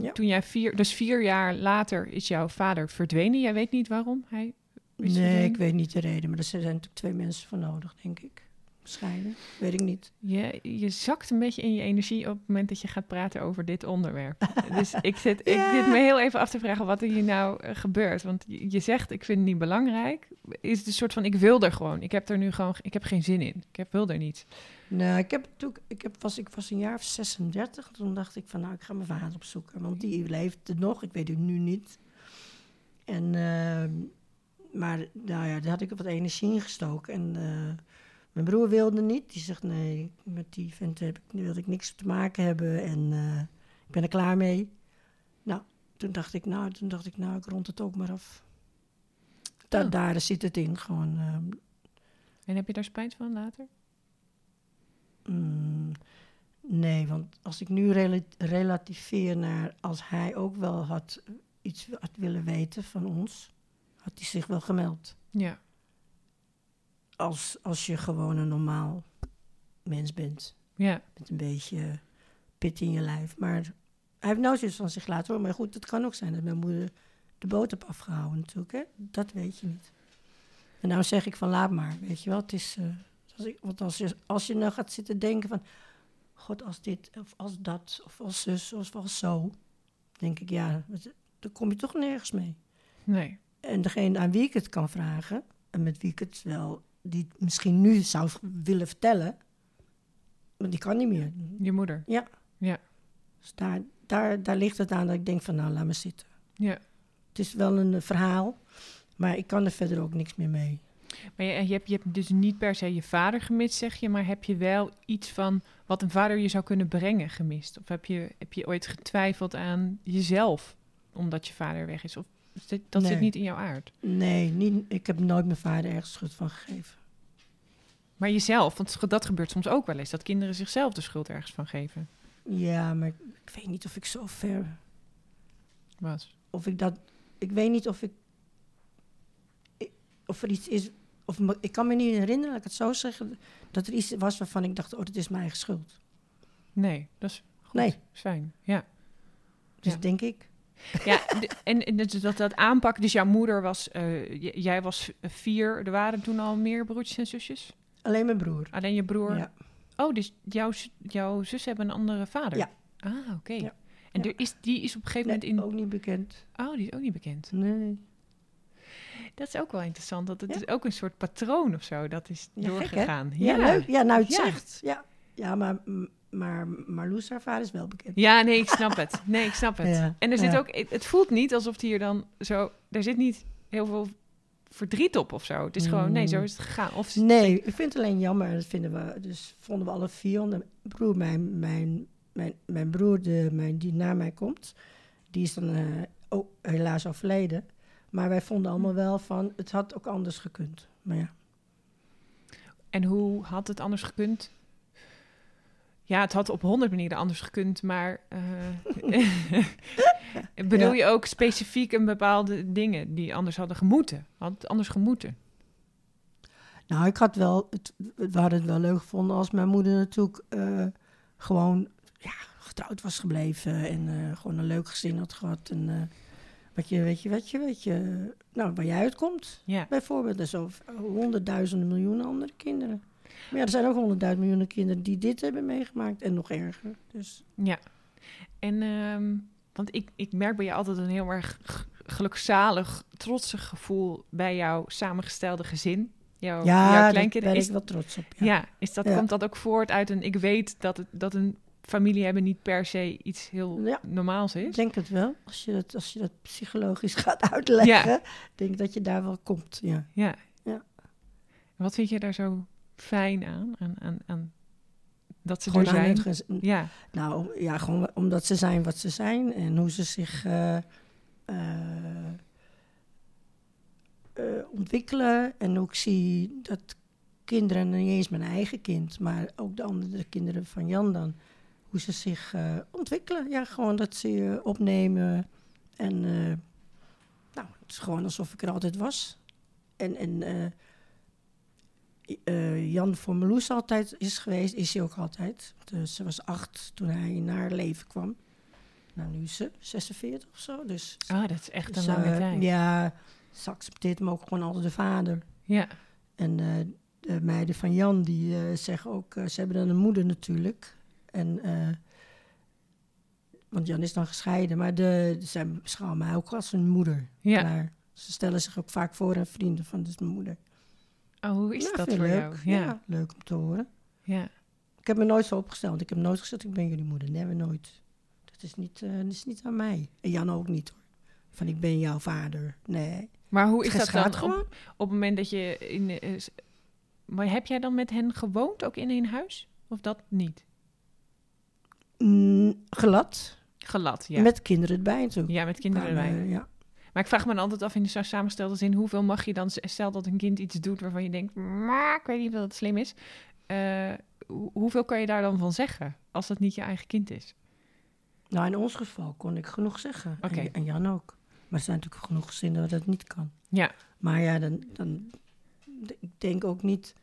Ja. toen jij vier, dus vier jaar later is jouw vader verdwenen. Jij weet niet waarom hij is nee, verdwenen? ik weet niet de reden, maar er zijn natuurlijk twee mensen voor nodig, denk ik. Waarschijnlijk, weet ik niet. Je, je zakt een beetje in je energie op het moment dat je gaat praten over dit onderwerp. dus ik zit, ik zit me heel even af te vragen wat er hier nou eh, gebeurt. Want je, zegt, ik vind het niet belangrijk. Is het een soort van, ik wil er gewoon. Ik heb er nu gewoon, ik heb geen zin in. Ik heb, wil er niet. Nou, ik, heb natuurlijk, ik, heb, was, ik was een jaar of 36. Toen dacht ik van, nou, ik ga mijn vader opzoeken. Want die leeft nog, ik weet het nu niet. En, ehm, maar nou ja, daar had ik wat energie in gestoken. En eh, mijn broer wilde niet. Die zegt, nee, met die vent heb ik, wilde ik niks te maken hebben. En eh, ik ben er klaar mee. Nou, toen dacht ik, nou, toen dacht ik, nou, ik rond het ook maar af. Da- Oh. Daar zit het in, gewoon... ehm, En heb je daar spijt van later? Mm, nee, want als ik nu relativeer naar als hij ook wel had iets had willen weten van ons, had hij zich wel gemeld. Ja. Als, als je gewoon een normaal mens bent, Ja. met een beetje pit in je lijf. Maar hij heeft nooit zoiets van zich laten horen. Maar goed, het kan ook zijn dat mijn moeder de boot heb afgehouden natuurlijk. Hè? Dat weet je niet. En nou zeg ik van laat maar, weet je wel. Het is, eh, als ik, want als je, als je nou gaat zitten denken van... God, als dit, of als dat, of als zus, of als zo... denk ik, ja, dan kom je toch nergens mee. Nee. En degene aan wie ik het kan vragen... en met wie ik het wel... die het misschien nu zou willen vertellen... maar die kan niet meer. Je moeder. Dus daar, daar, daar ligt het aan dat ik denk van, nou, laat me zitten. Ja. Het is wel een verhaal, maar ik kan er verder ook niks meer mee. Maar je, je, hebt, je hebt dus niet per se je vader gemist, zeg je, maar heb je wel iets van wat een vader je zou kunnen brengen gemist? Of heb je, heb je ooit getwijfeld aan jezelf omdat je vader weg is? Of dat zit niet in jouw aard? Nee, niet, ik heb nooit mijn vader ergens schuld van gegeven. Maar jezelf, want dat gebeurt soms ook wel eens, dat kinderen zichzelf de schuld ergens van geven. Ja, maar ik weet niet of ik zo ver... Was. Of ik dat... Ik weet niet of ik... ik- Of er iets is... Of me- ik kan me niet herinneren, laat ik het zo zeggen... dat er iets was waarvan ik dacht, oh, dat is mijn eigen schuld. Nee, dat is goed. Nee. Fijn, ja. Dus Ja. denk ik... Ja, en, en dat, dat aanpakken, dus jouw moeder was, eh, jij was vier, er waren toen al meer broertjes en zusjes? Alleen mijn broer. Alleen je broer? Ja. Oh, dus jouw, jouw zus hebben een andere vader? Ja. Ah, oké. Ja. En Ja. Er is, die is op een gegeven Nee, moment in... ook niet bekend. Oh, die is ook niet bekend. Nee. Dat is ook wel interessant. Dat het is ook een soort patroon of zo. Dat is gek, doorgegaan. Ja, leuk. Ja, nou, het zegt. Ja, ja maar, maar Marloes, haar vader, is wel bekend. Ja, nee, ik snap het. Nee, ik snap het. Ja, En er zit ja. ook... Het voelt niet alsof hier dan zo... Er zit niet heel veel verdriet op of zo. Het is gewoon... Nee, zo Mm. is het gegaan. Of Nee, ik vind het alleen jammer. Dat vinden we, dus vonden we alle vier. Mijn broer, mijn, mijn, mijn, mijn broer de, mijn, die na mij komt, die is dan eh, ook helaas overleden. Maar wij vonden allemaal wel van, het had ook anders gekund. Maar ja, En hoe had het anders gekund? Ja, het had op honderd manieren anders gekund, maar eh, bedoel je ook specifiek een bepaalde dingen die anders hadden gemoeten? Had anders gemoeten? Nou, ik had wel, het, we hadden het wel leuk gevonden als mijn moeder natuurlijk eh, gewoon ja, getrouwd was gebleven en eh, gewoon een leuk gezin had gehad. En wat je, weet je, weet je, weet je, nou, waar je uitkomt, Ja. bijvoorbeeld. Zo honderdduizenden miljoenen andere kinderen. Maar ja, er zijn ook honderdduizend miljoenen kinderen die dit hebben meegemaakt en nog erger. Dus Ja. En, ehm, want ik, ik merk bij jou altijd een heel erg gelukzalig, trotsig gevoel bij jouw samengestelde gezin. Jouw, jouw ja, daar kleinkinderen. Is, ik wel trots op. ja. Ja. is dat, Ja. komt dat ook voort uit een... Ik weet dat, het, dat een familie hebben niet per se iets heel Ja. normaals Ik is. denk het wel. Als je dat, als je dat psychologisch gaat uitleggen, denk ik dat je daar wel komt. Ja. Ja. Ja. Wat vind je daar zo fijn aan? aan, aan, aan dat ze Gewoon er zijn? gez- Ja, Nou, ja, gewoon omdat ze zijn wat ze zijn en hoe ze zich eh, eh, eh, ontwikkelen. En ook zie dat kinderen, niet eens mijn eigen kind, maar ook de andere kinderen van Jan dan, hoe ze zich ontwikkelen. Ja, gewoon dat ze je opnemen. En nou, het is gewoon alsof ik er altijd was. En, en eh, Jan voor Meloes altijd is geweest, is hij ook altijd. Dus ze was acht toen hij naar haar leven kwam. Nou, nu is ze 46 of zo. Dus, oh, dat is echt een dus, lange eh, tijd. Ja, ze accepteert hem ook gewoon altijd de vader. Ja. En eh, de meiden van Jan, die zeggen ook... ze hebben dan een moeder natuurlijk. En, want Jan is dan gescheiden. Maar de, zij beschouwen mij ook als een moeder. Ja. Ze stellen zich ook vaak voor aan vrienden van, is mijn moeder. Oh, hoe is dat voor ik jou? leuk. Ja. Ja. leuk om te horen. ja. Ik heb me nooit zo opgesteld. Ik heb nooit gezegd, ik ben jullie moeder. Nee, nooit. Dat is niet, eh, dat is niet aan mij. En Jan ook niet hoor. Van, ik ben jouw vader. Nee. Maar hoe is dat gaat dan gewoon. op, op het moment dat je in... s- maar heb jij dan met hen gewoond, ook in één huis? Of dat niet? Mm, glad. Gelat, ja. Met kinderen erbij natuurlijk. ja, met kinderen erbij. eh, ja. Maar ik vraag me dan altijd af in zo'n samengestelde zin... hoeveel mag je dan... Stel dat een kind iets doet waarvan je denkt... Maar ik weet niet of dat slim is. Eh, hoe- hoeveel kan je daar dan van zeggen? Als dat niet je eigen kind is? Nou, in ons geval kon ik genoeg zeggen. Oké. En, en Jan ook. Maar er zijn natuurlijk genoeg gezinnen waar dat niet kan. Ja. Maar ja, dan, dan... Ik denk ook niet...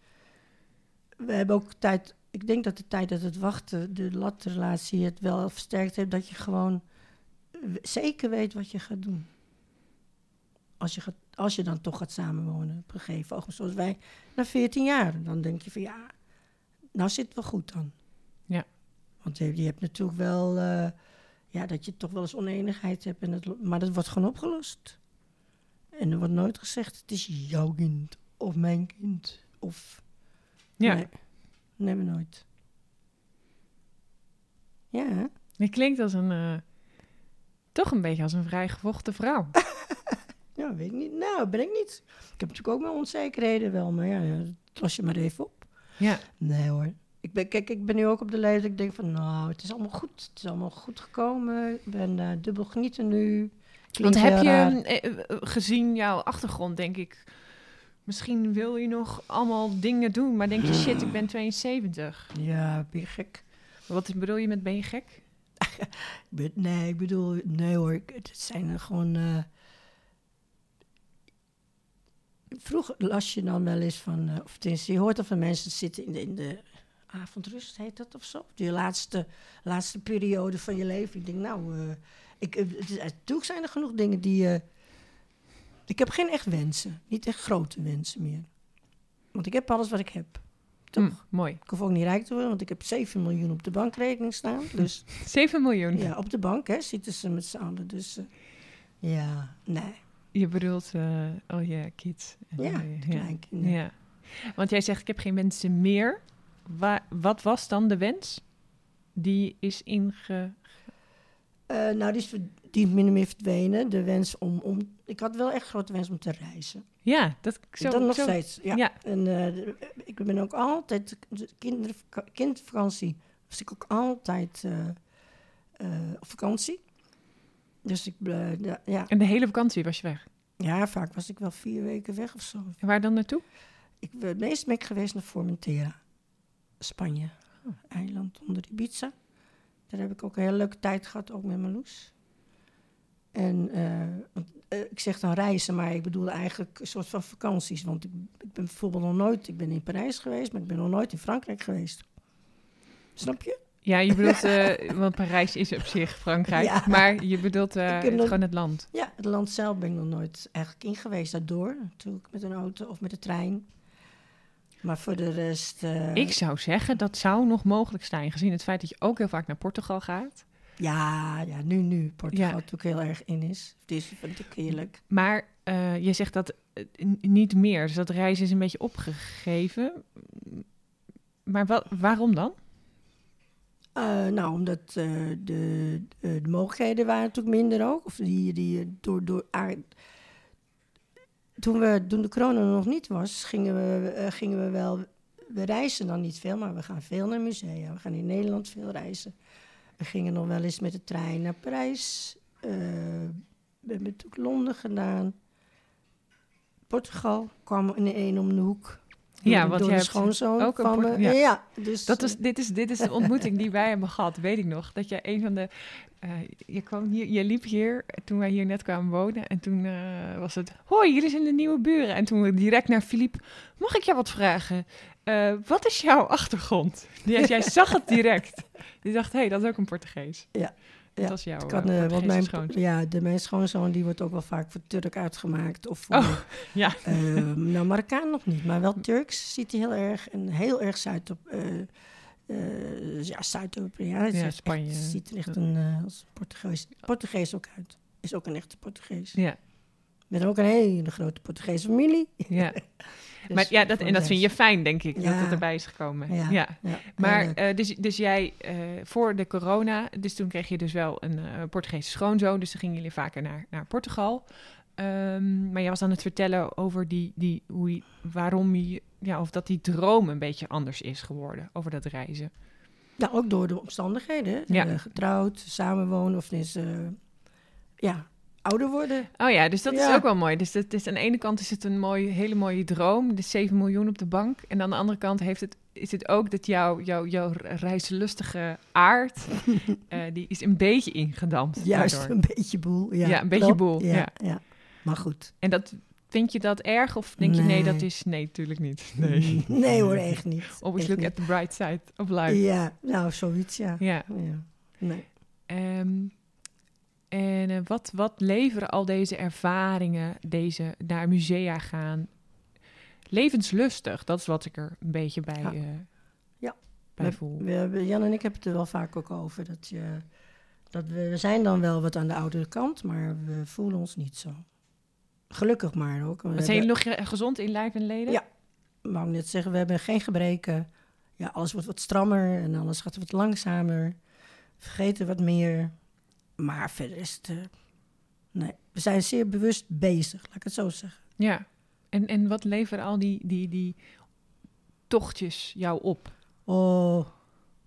We hebben ook tijd... Ik denk dat de tijd dat het wachten, de latrelatie, het wel versterkt heeft... dat je gewoon w- zeker weet wat je gaat doen. Als je, gaat, als je dan toch gaat samenwonen op een gegeven ogenblik. Zoals wij na 14 jaar. Dan denk je van ja, nou zit het wel goed dan. Ja. Want je, je hebt natuurlijk wel... eh, ja, dat je toch wel eens oneenigheid hebt. En het, maar dat wordt gewoon opgelost. En er wordt nooit gezegd, het is jouw kind of mijn kind. Of... Ja. Nee, nee maar nooit. Ja? Je klinkt als een... eh, toch een beetje als een vrijgevochten vrouw. ja, weet ik niet. Nou, ben ik niet. Ik heb natuurlijk ook mijn onzekerheden wel, maar ja, los je maar even op. ja. Nee hoor. Ik ben, kijk, ik ben nu ook op de leeftijd ik denk van, nou, het is allemaal goed. Het is allemaal goed gekomen. Ik ben eh, dubbel genieten nu. Want Klinkt heb heel je, raar. eh, eh, gezien jouw achtergrond, denk ik... Misschien wil je nog allemaal dingen doen, maar denk je, shit, ik ben 72. Ja, ben je gek? Wat bedoel je met ben je gek? Nee, ik bedoel, nee hoor. Het zijn gewoon. Vroeger las je dan wel eens van, eh, of tenminste, je hoort al van mensen zitten in de, in de avondrust, heet dat of zo? Die laatste, laatste periode van je leven. Ik denk, nou, eh, ik, eh, het is, natuurlijk zijn er genoeg dingen die. ik heb geen echt wensen, niet echt grote wensen meer. Want ik heb alles wat ik heb. Toch? Hm, mooi. Ik hoef ook niet rijk te worden, want ik heb 7 miljoen op de bankrekening staan. Dus 7 miljoen. ja, op de bank, hè, zitten ze met z'n allen. Dus ja, nee. Je bedoelt eh al je kids. Ja, eh, de kleinkinderen. ja. Want jij zegt, ik heb geen wensen meer. Wa wat was dan de wens? Die is inge... Eh, nou, die is, die min of meer verdwenen. De wens om, om... Ik had wel echt grote wens om te reizen. Ja, dat zo, dat nog zo- steeds, ja. Ja. En eh, ik ben ook altijd... De kindervaka- kindvakantie was ik ook altijd eh, eh, op vakantie. Dus ik... eh, ja. En de hele vakantie was je weg. ja, vaak was ik wel vier weken weg of zo. En waar dan naartoe? Ik, het meest ben ik geweest naar Formentera, Spanje. eiland onder Ibiza. Daar heb ik ook een hele leuke tijd gehad, ook met Marloes. En eh, eh, ik zeg dan reizen, maar ik bedoel eigenlijk een soort van vakanties. Want ik, ik ben bijvoorbeeld nog nooit, ik ben in Parijs geweest, maar ik ben nog nooit in Frankrijk geweest. Snap je? Ja, je bedoelt, eh, want Parijs is op zich Frankrijk, Ja. maar je bedoelt eh, het, nog- gewoon het land. Ja, het land zelf ben ik nog nooit eigenlijk in geweest. Daardoor, natuurlijk met een auto of met de trein. Maar voor de rest... eh, Ik zou zeggen, dat zou nog mogelijk zijn, gezien het feit dat je ook heel vaak naar Portugal gaat. Ja, ja, nu, nu. Portugal Ja. natuurlijk heel erg in is. Dus vind ik heerlijk. Maar je zegt dat niet meer, dus dat reizen is een beetje opgegeven. Maar wa- waarom dan? Eh, nou, omdat eh, de, de, de mogelijkheden waren natuurlijk minder ook. Of die, die eh, door, door, toen, we, toen de corona nog niet was, gingen we, eh, gingen we wel... We reizen dan niet veel, maar we gaan veel naar musea. We gaan in Nederland veel reizen. We gingen nog wel eens met de trein naar Parijs. Eh, we hebben natuurlijk Londen gedaan. Portugal kwam in één om de hoek. Ja, want door jij de hebt schoonzoon ook een van me. ja. Ja, dus, Dat is, dit, is, dit is de ontmoeting die wij hebben gehad, weet ik nog. Dat jij een van de. eh, je, kwam hier, je liep hier toen wij hier net kwamen wonen. En toen eh, was het. Hoi, jullie zijn de nieuwe buren. En toen direct naar Philippe. Mag ik jou wat vragen? Eh, wat is jouw achtergrond? Ja, jij zag het direct. Je dacht, hé, hey, dat is ook een Portugees. Ja, Dat ja. was jouw Het kan, eh, eh, want mijn, schoonzoon. ja, de, mijn schoonzoon die wordt ook wel vaak voor Turk uitgemaakt. Of voor, Oh, ja. eh, nou, Marokkaan nog niet, maar wel Turks ziet hij heel erg. En heel erg Zuid op, eh eh, ja, Zuid-Europeaan. Ja, is echt- Spanje. ziet er echt een als Portugees, Portugees ook uit. Is ook een echte Portugees. Ja, Met ook een hele grote Portugese familie. ja. Dus maar ja, dat, en dat vind je fijn, denk ik, dat het erbij is gekomen. Ja. ja. Ja, Maar eh, dus, dus jij, eh, voor de corona, dus toen kreeg je dus wel een eh, Portugese schoonzoon, dus dan gingen jullie vaker naar, naar Portugal. Ehm, maar jij was aan het vertellen over die, die, hoe waarom je, ja, of dat die droom een beetje anders is geworden over dat reizen. Ja, ook door de omstandigheden. Ja. Getrouwd, samenwonen of is, eh, ja, ouder worden. Oh ja, dus dat is ook wel mooi. Dus het is, aan de ene kant is het een mooi, hele mooie droom, de 7 miljoen op de bank. En aan de andere kant heeft het, is het ook dat jouw jouw jouw reizenlustige aard, eh, die is een beetje ingedampt. Juist daardoor. een beetje boel. Ja, Ja, een beetje boel, Ja, ja. ja. Maar goed. En dat, vind je dat erg of denk je nee, Nee. dat is... Nee, natuurlijk niet. Nee hoor, echt niet. Always Echt look niet. at the bright side of life. Ja, nou, zoiets, ja. Ja. ja. Nee. Ehm, en eh, wat, wat leveren al deze ervaringen, deze naar musea gaan, levenslustig? Dat is wat ik er een beetje bij, Ja. eh, Ja. bij voel. We, Jan en ik hebben het er wel vaak ook over. Dat, je, dat we, we zijn dan wel wat aan de oudere kant, maar we voelen ons niet zo. Gelukkig maar ook. We zijn nog ge- gezond in lijf en leden? Ja. wou ik net zeggen, we hebben geen gebreken. Ja, alles wordt wat strammer en alles gaat wat langzamer. Vergeten wat meer. Maar verder is het... eh, nee, we zijn zeer bewust bezig, laat ik het zo zeggen. Ja. En, en wat leveren al die, die, die tochtjes jou op? Oh,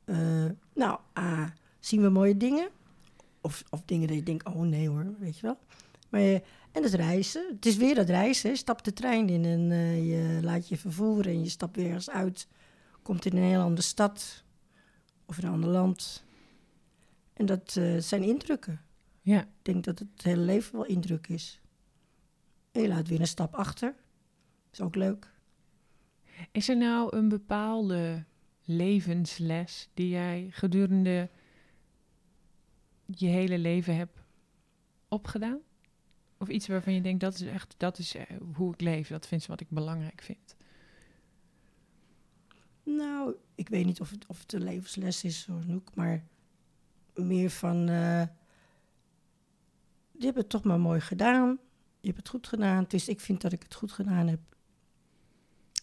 eh, nou, ah, zien we mooie dingen? Of, of dingen dat je denkt, oh nee hoor, weet je wel. Maar, je- en het reizen. Het is weer dat reizen. Je stapt de trein in en eh, je laat je vervoeren en je stapt weer eens uit. Komt in een heel andere stad of in een ander land. En dat eh, zijn indrukken. Ja. Ik denk dat het hele leven wel indruk is. En je laat weer een stap achter. Is ook leuk. Is er nou een bepaalde levensles die jij gedurende je hele leven hebt opgedaan? Of iets waarvan je denkt, dat is echt, dat is eh, hoe ik leef, dat vind ik wat ik belangrijk vind. Nou, ik weet niet of het, of het een levensles is, hoor, Noek, maar meer van... eh, je hebt het toch maar mooi gedaan. Je hebt het goed gedaan. Dus ik vind dat ik het goed gedaan heb.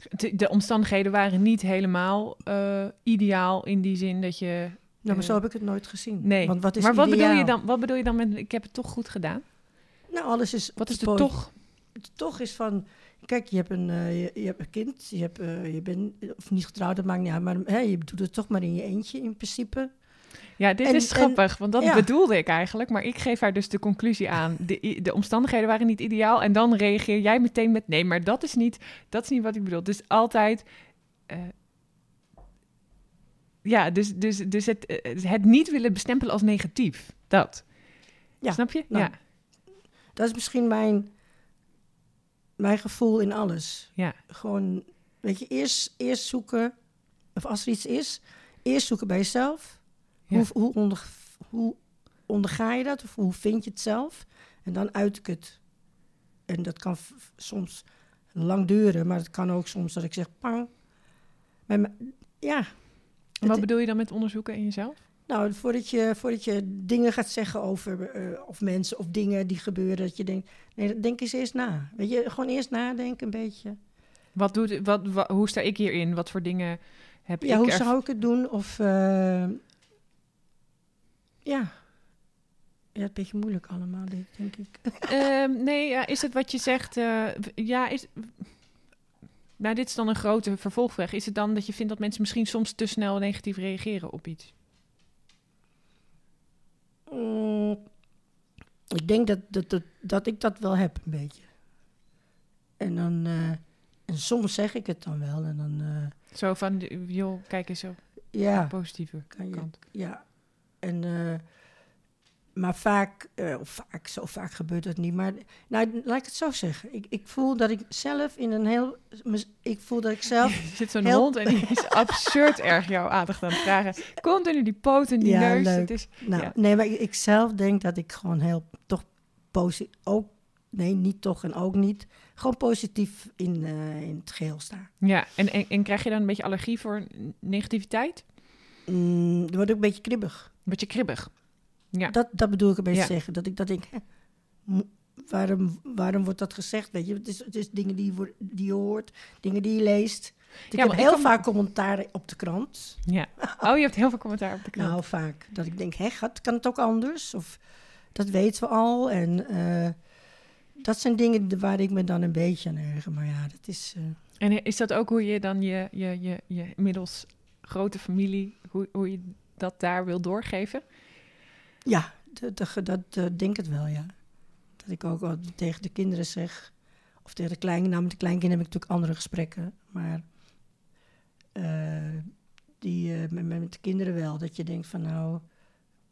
De, de omstandigheden waren niet helemaal eh, ideaal in die zin dat je... Nou, maar Eh, zo heb ik het nooit gezien. Nee, Want wat is maar wat bedoel, je dan, wat bedoel je dan met ik heb het toch goed gedaan? Nou, alles is... Wat is de toch? Het toch is van... Kijk, je hebt een, je, je hebt een kind. Je, hebt, je bent... Of niet getrouwd, dat maakt niet uit. Maar hè, je doet het toch maar in je eentje, in principe. Ja, dit En- is en- grappig, want dat ja. bedoelde ik eigenlijk. Maar ik geef haar dus de conclusie aan. De, de omstandigheden waren niet ideaal. En dan reageer jij meteen met... Nee, maar dat is niet, dat is niet wat ik bedoel. Dus altijd... eh, ja, dus, dus, dus het, eh, het niet willen bestempelen als negatief. Dat. Ja, Snap je? nou, ja. Dat is misschien mijn, mijn gevoel in alles. Ja. Gewoon, weet je, eerst, eerst zoeken, of als er iets is, eerst zoeken bij jezelf. Ja. Hoe, hoe, onder, hoe onderga je dat? Of hoe vind je het zelf? En dan uit ik het. En dat kan soms lang duren, maar het kan ook soms dat ik zeg, pang. Maar, ja, En wat bedoel je dan met onderzoeken in jezelf? nou, voordat je, voordat je dingen gaat zeggen over eh, of mensen of dingen die gebeuren, dat je denkt, nee, denk eens eerst na. Weet je, gewoon eerst nadenken een beetje. Wat doet, wat, wa- hoe sta ik hierin? Wat voor dingen heb Ja, ik hoe er- zou ik het doen? Of, eh, ja. Ja, een beetje moeilijk allemaal, denk ik. Ehm, nee, ja, is het wat je zegt? eh, ja, is. Nou, dit is dan een grote vervolgvraag. Is het dan dat je vindt dat mensen misschien soms te snel negatief reageren op iets? Mm, ik denk dat, dat, dat, dat ik dat wel heb, een beetje. En dan, eh, en soms zeg ik het dan wel. En dan, eh, Zo van, joh, kijk eens op ja. positieve Kan je, kant. Ja, en, eh, maar vaak, eh, of vaak, zo vaak gebeurt dat niet. Maar nou, laat ik het zo zeggen. Ik, ik voel dat ik zelf in een heel, ik voel dat ik zelf, Er zit zo'n hond en die is absurd erg jouw aandacht aan het vragen. Continu die poot en die Ja, neus. leuk. Het is, nou, Ja. nee, maar ik, ik zelf denk dat ik gewoon heel, toch positief, ook, nee, niet toch en ook niet, gewoon positief in, eh, in het geheel sta. ja, en, en, en krijg je dan een beetje allergie voor negativiteit? Mm, dan word ik een beetje kribbig. Beetje kribbig. Ja. Dat, dat bedoel ik een beetje Ja. zeggen. Dat ik dat denk, waarom, waarom wordt dat gezegd? Weet je, het is, het is dingen die je, die je hoort, dingen die je leest. Ik Ja, heb heel vaak commentaar op de krant. ja. Oh, je hebt heel veel commentaar op de krant. Nou, vaak. Dat ik denk, hè, gaat, kan het ook anders? Of dat weten we al. En eh, dat zijn dingen waar ik me dan een beetje aan erger. Maar ja, dat is... eh, En is dat ook hoe je dan je, je, je, je inmiddels grote familie, hoe, hoe je dat daar wil doorgeven? ja, dat, dat, dat eh, denk ik het wel, ja. Dat ik ook tegen de kinderen zeg... Of tegen de kleinen... Nou, met de kleinkinderen heb ik natuurlijk andere gesprekken. Maar eh, die, eh, met, met de kinderen wel. Dat je denkt van nou...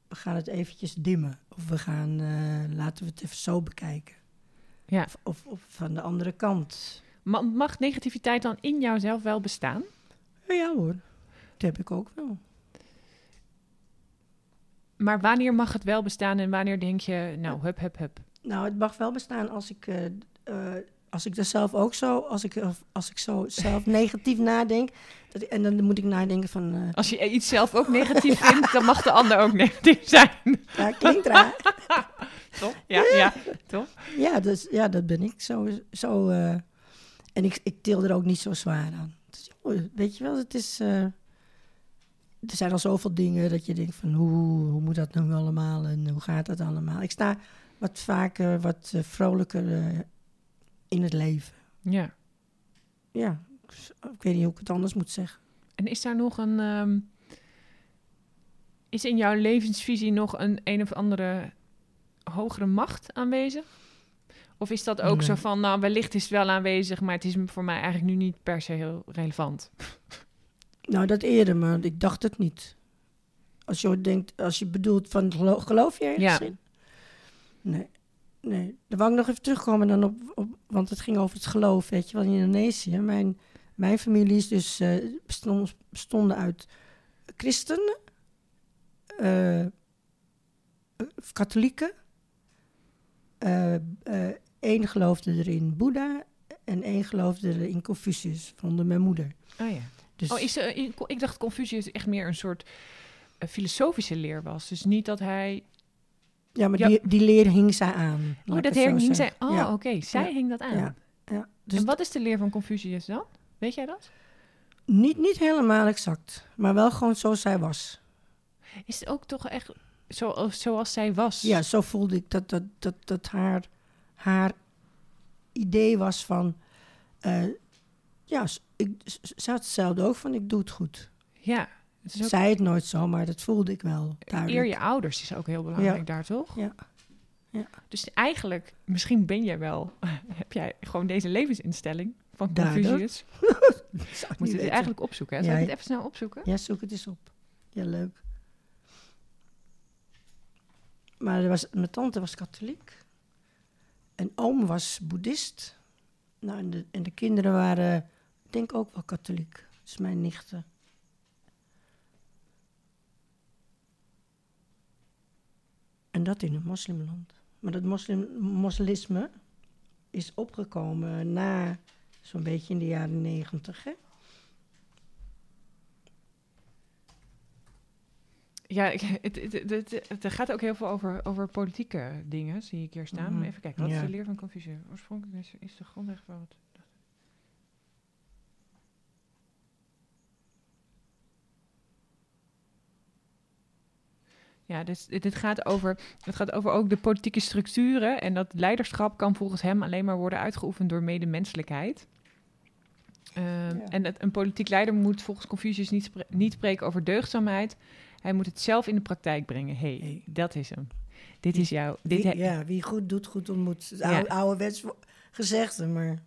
We gaan het eventjes dimmen. Of we gaan... laten we het even zo bekijken. Ja. Of, of, of van de andere kant. Ma- Mag negativiteit dan in jouzelf wel bestaan? Ja, ja hoor, dat heb ik ook wel. Maar wanneer mag het wel bestaan en wanneer denk je, nou, hup, hup, hup. Nou, het mag wel bestaan als ik, eh, eh, als ik er zelf ook zo, als ik, als ik zo zelf negatief nadenk. Dat, en dan moet ik nadenken van, eh, Als je iets zelf ook negatief vindt, dan mag de ander ook negatief zijn. ja, klinkt raar. Toch? Ja, ja, toch? ja, dus, ja, dat ben ik zo. zo en ik, ik til er ook niet zo zwaar aan. Dus, joh, weet je wel, het is... er zijn al zoveel dingen dat je denkt van hoe, hoe moet dat nu allemaal en hoe gaat dat allemaal. Ik sta wat vaker, wat eh, vrolijker eh, in het leven. Ja. Ja, ik weet niet hoe ik het anders moet zeggen. En is daar nog een. ehm, is in jouw levensvisie nog een een of andere hogere macht aanwezig? Of is dat ook Nee. zo van, nou, wellicht is het wel aanwezig, maar het is voor mij eigenlijk nu niet per se heel relevant? Nou, dat eerder, maar ik dacht het niet. Als je denkt, als je bedoelt van gelo- geloof je ergens Ja. in? Nee, nee. Dan wou ik nog even terugkomen dan op, op want het ging over het geloof, weet je wel, in Indonesië. Mijn, mijn familie is dus eh, bestond, bestonden uit christenen, eh, katholieken, eh, eh, één geloofde er in Boeddha en één geloofde er in Confucius, van mijn moeder. Oh ja. Dus, Oh, is, er- ik, dacht Confucius echt meer een soort eh, filosofische leer was. Dus niet dat hij... Ja, maar Ja. Die, die leer hing zij aan. Oh, dat hing zij... Oh, ja, oké. Zij Ja. hing dat aan. Ja. ja. Dus en wat is de leer van Confucius dan? Weet jij dat? niet, niet helemaal exact, maar wel gewoon zoals zij was. Is het ook toch echt zo, zoals zij was? Ja, zo voelde ik dat, dat, dat, dat haar, haar idee was van... eh, ja, ik, had hetzelfde ook van, ik doe het goed. Ja. Het is ook Zei het nooit zo, maar dat voelde ik wel duidelijk. eer je ouders is ook heel belangrijk daar, toch? Ja. Ja. Dus eigenlijk, misschien ben jij wel... heb jij gewoon deze levensinstelling van. Confucius? Zou Moeten we het eigenlijk opzoeken? Hè? Ja, ik het even snel opzoeken? Ja, zoek het eens op. Ja, leuk. Maar er was, mijn tante was katholiek. En oom was boeddhist. Nou, en de, en de kinderen waren, denk ook wel katholiek. Dus mijn nichten. En dat in een moslimland. Maar dat moslim, moslisme is opgekomen na zo'n beetje in de jaren negentig? Ja, het, het, het, het- gaat ook heel veel over, over politieke dingen, zie ik hier staan. Mhm. Even kijken, wat is de leer van Confucius? Oorspronkelijk is, is de grondrecht van het... Ja, dus dit, gaat over, het gaat over ook de politieke structuren. En dat leiderschap kan volgens hem alleen maar worden uitgeoefend door medemenselijkheid. Ehm, Ja. En een politiek leider moet volgens Confucius niet, spre- niet spreken over deugdzaamheid. Hij moet het zelf in de praktijk brengen. hey, Hey. dat is hem. Dit is jou. Dit Wie, ja, wie goed doet, goed ontmoet. Het Ja. oude, ouderwets wo- gezegde, maar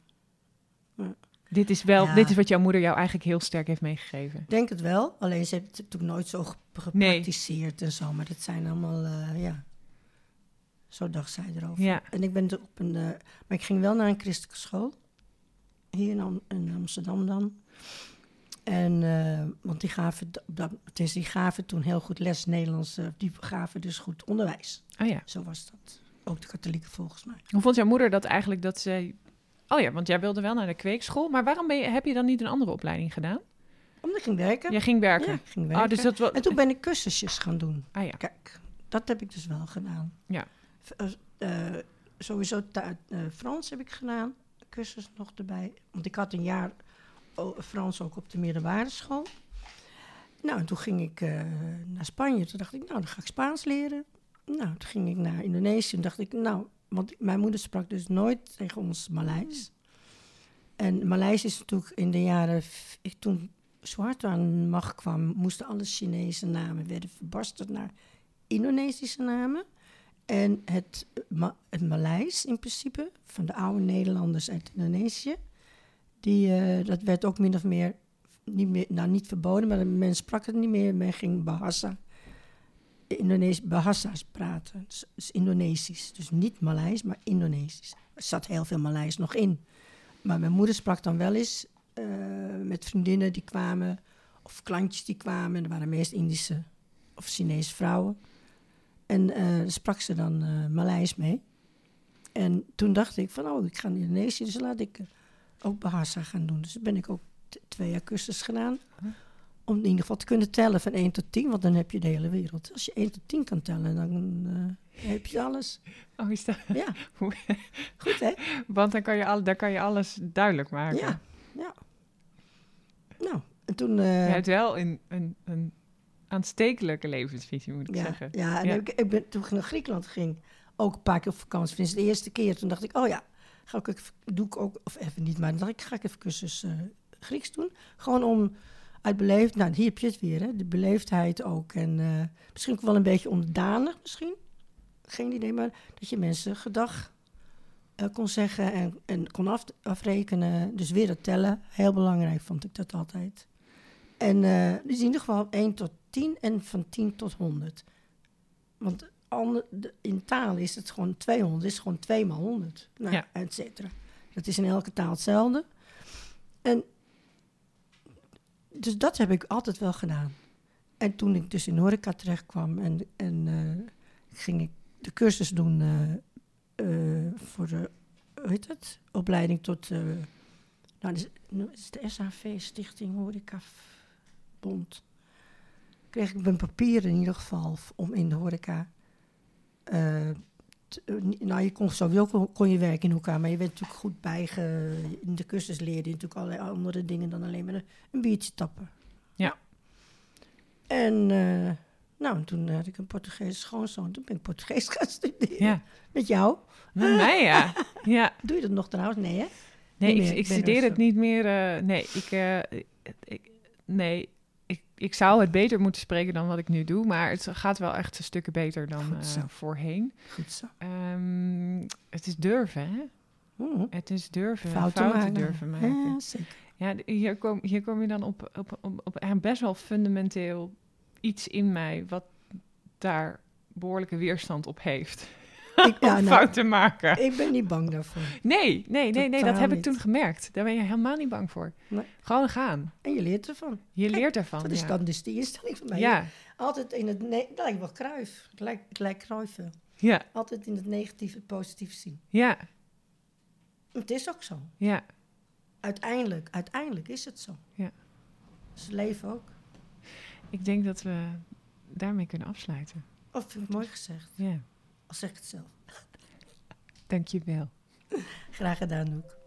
dit is wel, Ja. dit is wat jouw moeder jou eigenlijk heel sterk heeft meegegeven. ik denk het wel. Alleen ze heeft het natuurlijk nooit zo ge- gepraktiseerd en zo. Maar dat zijn allemaal, eh, ja. Zo dacht zij erover. Ja, En ik ben op een. eh, maar ik ging wel naar een christelijke school. Hier in, Am- in Amsterdam dan. En, eh, want die gaven, dat, die gaven toen heel goed les Nederlands. die gaven dus goed onderwijs. oh ja. Zo was dat. Ook de katholieken volgens mij. Hoe vond jouw moeder dat eigenlijk dat ze... Oh ja, want jij wilde wel naar de kweekschool. Maar waarom ben je, heb je dan niet een andere opleiding gedaan? Omdat ik ging werken. Jij ging werken. Ja, ik ging werken. Oh, dus dat was... En toen ben ik cursusjes gaan doen. Ah ja. Kijk, dat heb ik dus wel gedaan. Ja. Eh, eh, sowieso eh, Frans heb ik gedaan, cursus nog erbij. Want ik had een jaar Frans ook op de middelbare school. Nou, en toen ging ik naar Spanje. Toen dacht ik, nou, dan ga ik Spaans leren. Nou, toen ging ik naar Indonesië. Toen dacht ik, nou, want mijn moeder sprak dus nooit tegen ons Maleis. En Maleis is natuurlijk in de jaren... Ik, toen Suharto aan de macht kwam, moesten alle Chinese namen werden verbasterd naar Indonesische namen. En het, Ma het Maleis in principe, van de oude Nederlanders uit Indonesië, die, eh, dat werd ook min of meer, niet meer, nou niet verboden, maar men sprak het niet meer. Men ging Bahasa, Indonesisch, praten, dus, Indonesisch. Dus niet Maleis, maar Indonesisch. Er zat heel veel Maleis nog in. Maar mijn moeder sprak dan wel eens eh, met vriendinnen die kwamen, of klantjes die kwamen. Er waren meest Indische of Chinese vrouwen. En daar sprak ze dan eh Maleis mee. En toen dacht ik van, oh, ik ga naar Indonesië, dus laat ik ook Bahasa gaan doen. Dus ben ik ook twee jaar cursus gedaan. Om in ieder geval te kunnen tellen van 1 tot 10, want dan heb je de hele wereld. Als je 1 tot 10 kan tellen, dan eh, heb je alles. Oh, is dat... Ja, goed hè? Want dan kan, je al, dan kan je alles duidelijk maken. Ja, ja. Nou, en toen... eh, Je hebt wel een, een, een aanstekelijke levensvisie, moet ik ja, zeggen. Ja, en Ja. Ik, ik ben, toen ik naar Griekenland ging, ook een paar keer op vakantie. De eerste keer. Toen dacht ik, oh ja, ga ik, even- doe ik ook, of even niet, maar dan dacht ik, ga ik even cursus eh, Grieks doen. Gewoon om uit beleefd, nou hier heb je het weer, hè, de beleefdheid ook. En eh, misschien ook wel een beetje onderdanig misschien. Geen idee, maar dat je mensen gedag eh, kon zeggen en, en kon af, afrekenen. Dus weer het tellen, heel belangrijk vond ik dat altijd. En eh dus in ieder geval 1 tot 10 en van 10 tot 100. Want ander- de- in taal is het gewoon 200, is gewoon 2 maal 100. Nou, Ja. et cetera. Dat is in elke taal hetzelfde. En dus dat heb ik altijd wel gedaan. En toen ik dus in horeca terecht kwam en, en eh, ging ik de cursus doen eh, eh, voor de, hoe heet het, opleiding tot, nou, is, nou, is de SHV, Stichting Horeca Bond. Kreeg ik mijn papieren in ieder geval om in de horeca. Eh, nou, je kon sowieso kon, je werken in elkaar, maar je werd natuurlijk goed bijge... In de cursus leerde je natuurlijk allerlei andere dingen dan alleen maar een, een biertje tappen. Ja. En eh, nou, en toen had ik een Portugese schoonzoon. Toen ben ik Portugees gaan studeren. Ja, Met jou. met mij ja. ja. Doe je dat nog trouwens? Nee, hè? Nee, ik, ik studeer er het niet meer. eh, nee, ik, ik, nee ik, zou het beter moeten spreken dan wat ik nu doe. Maar het gaat wel echt een stukken beter dan Goed eh, voorheen. Goed zo. Ehm, het is durven, hè? Mhm. Het is durven. Fouten, Fouten, maken. durven maken. Ja, zeker. Ja, hier kom, hier kom je dan op, op, op, op best wel fundamenteel iets in mij wat daar behoorlijke weerstand op heeft. Ik, ja, nou, maken. ik ben niet bang daarvoor. Nee, nee, nee, nee, dat heb ik toen gemerkt. Daar ben je helemaal niet bang voor. Nee. Gewoon gaan. En je leert ervan. Je leert ervan. Dat is ja. dan dus die instelling van mij. ja, Altijd in het... Ne- dat lijkt wel kruif. Het lijkt, het lijkt kruiven. ja, Altijd in het negatieve het positief zien. ja, Het is ook zo. ja. Uiteindelijk, uiteindelijk is het zo. Ja. Dus het leven ook. Ik denk dat we daarmee kunnen afsluiten. Oh, vind ik mooi gezegd. Ja, Al zeg ik het zelf. dankjewel. Graag gedaan, Noek.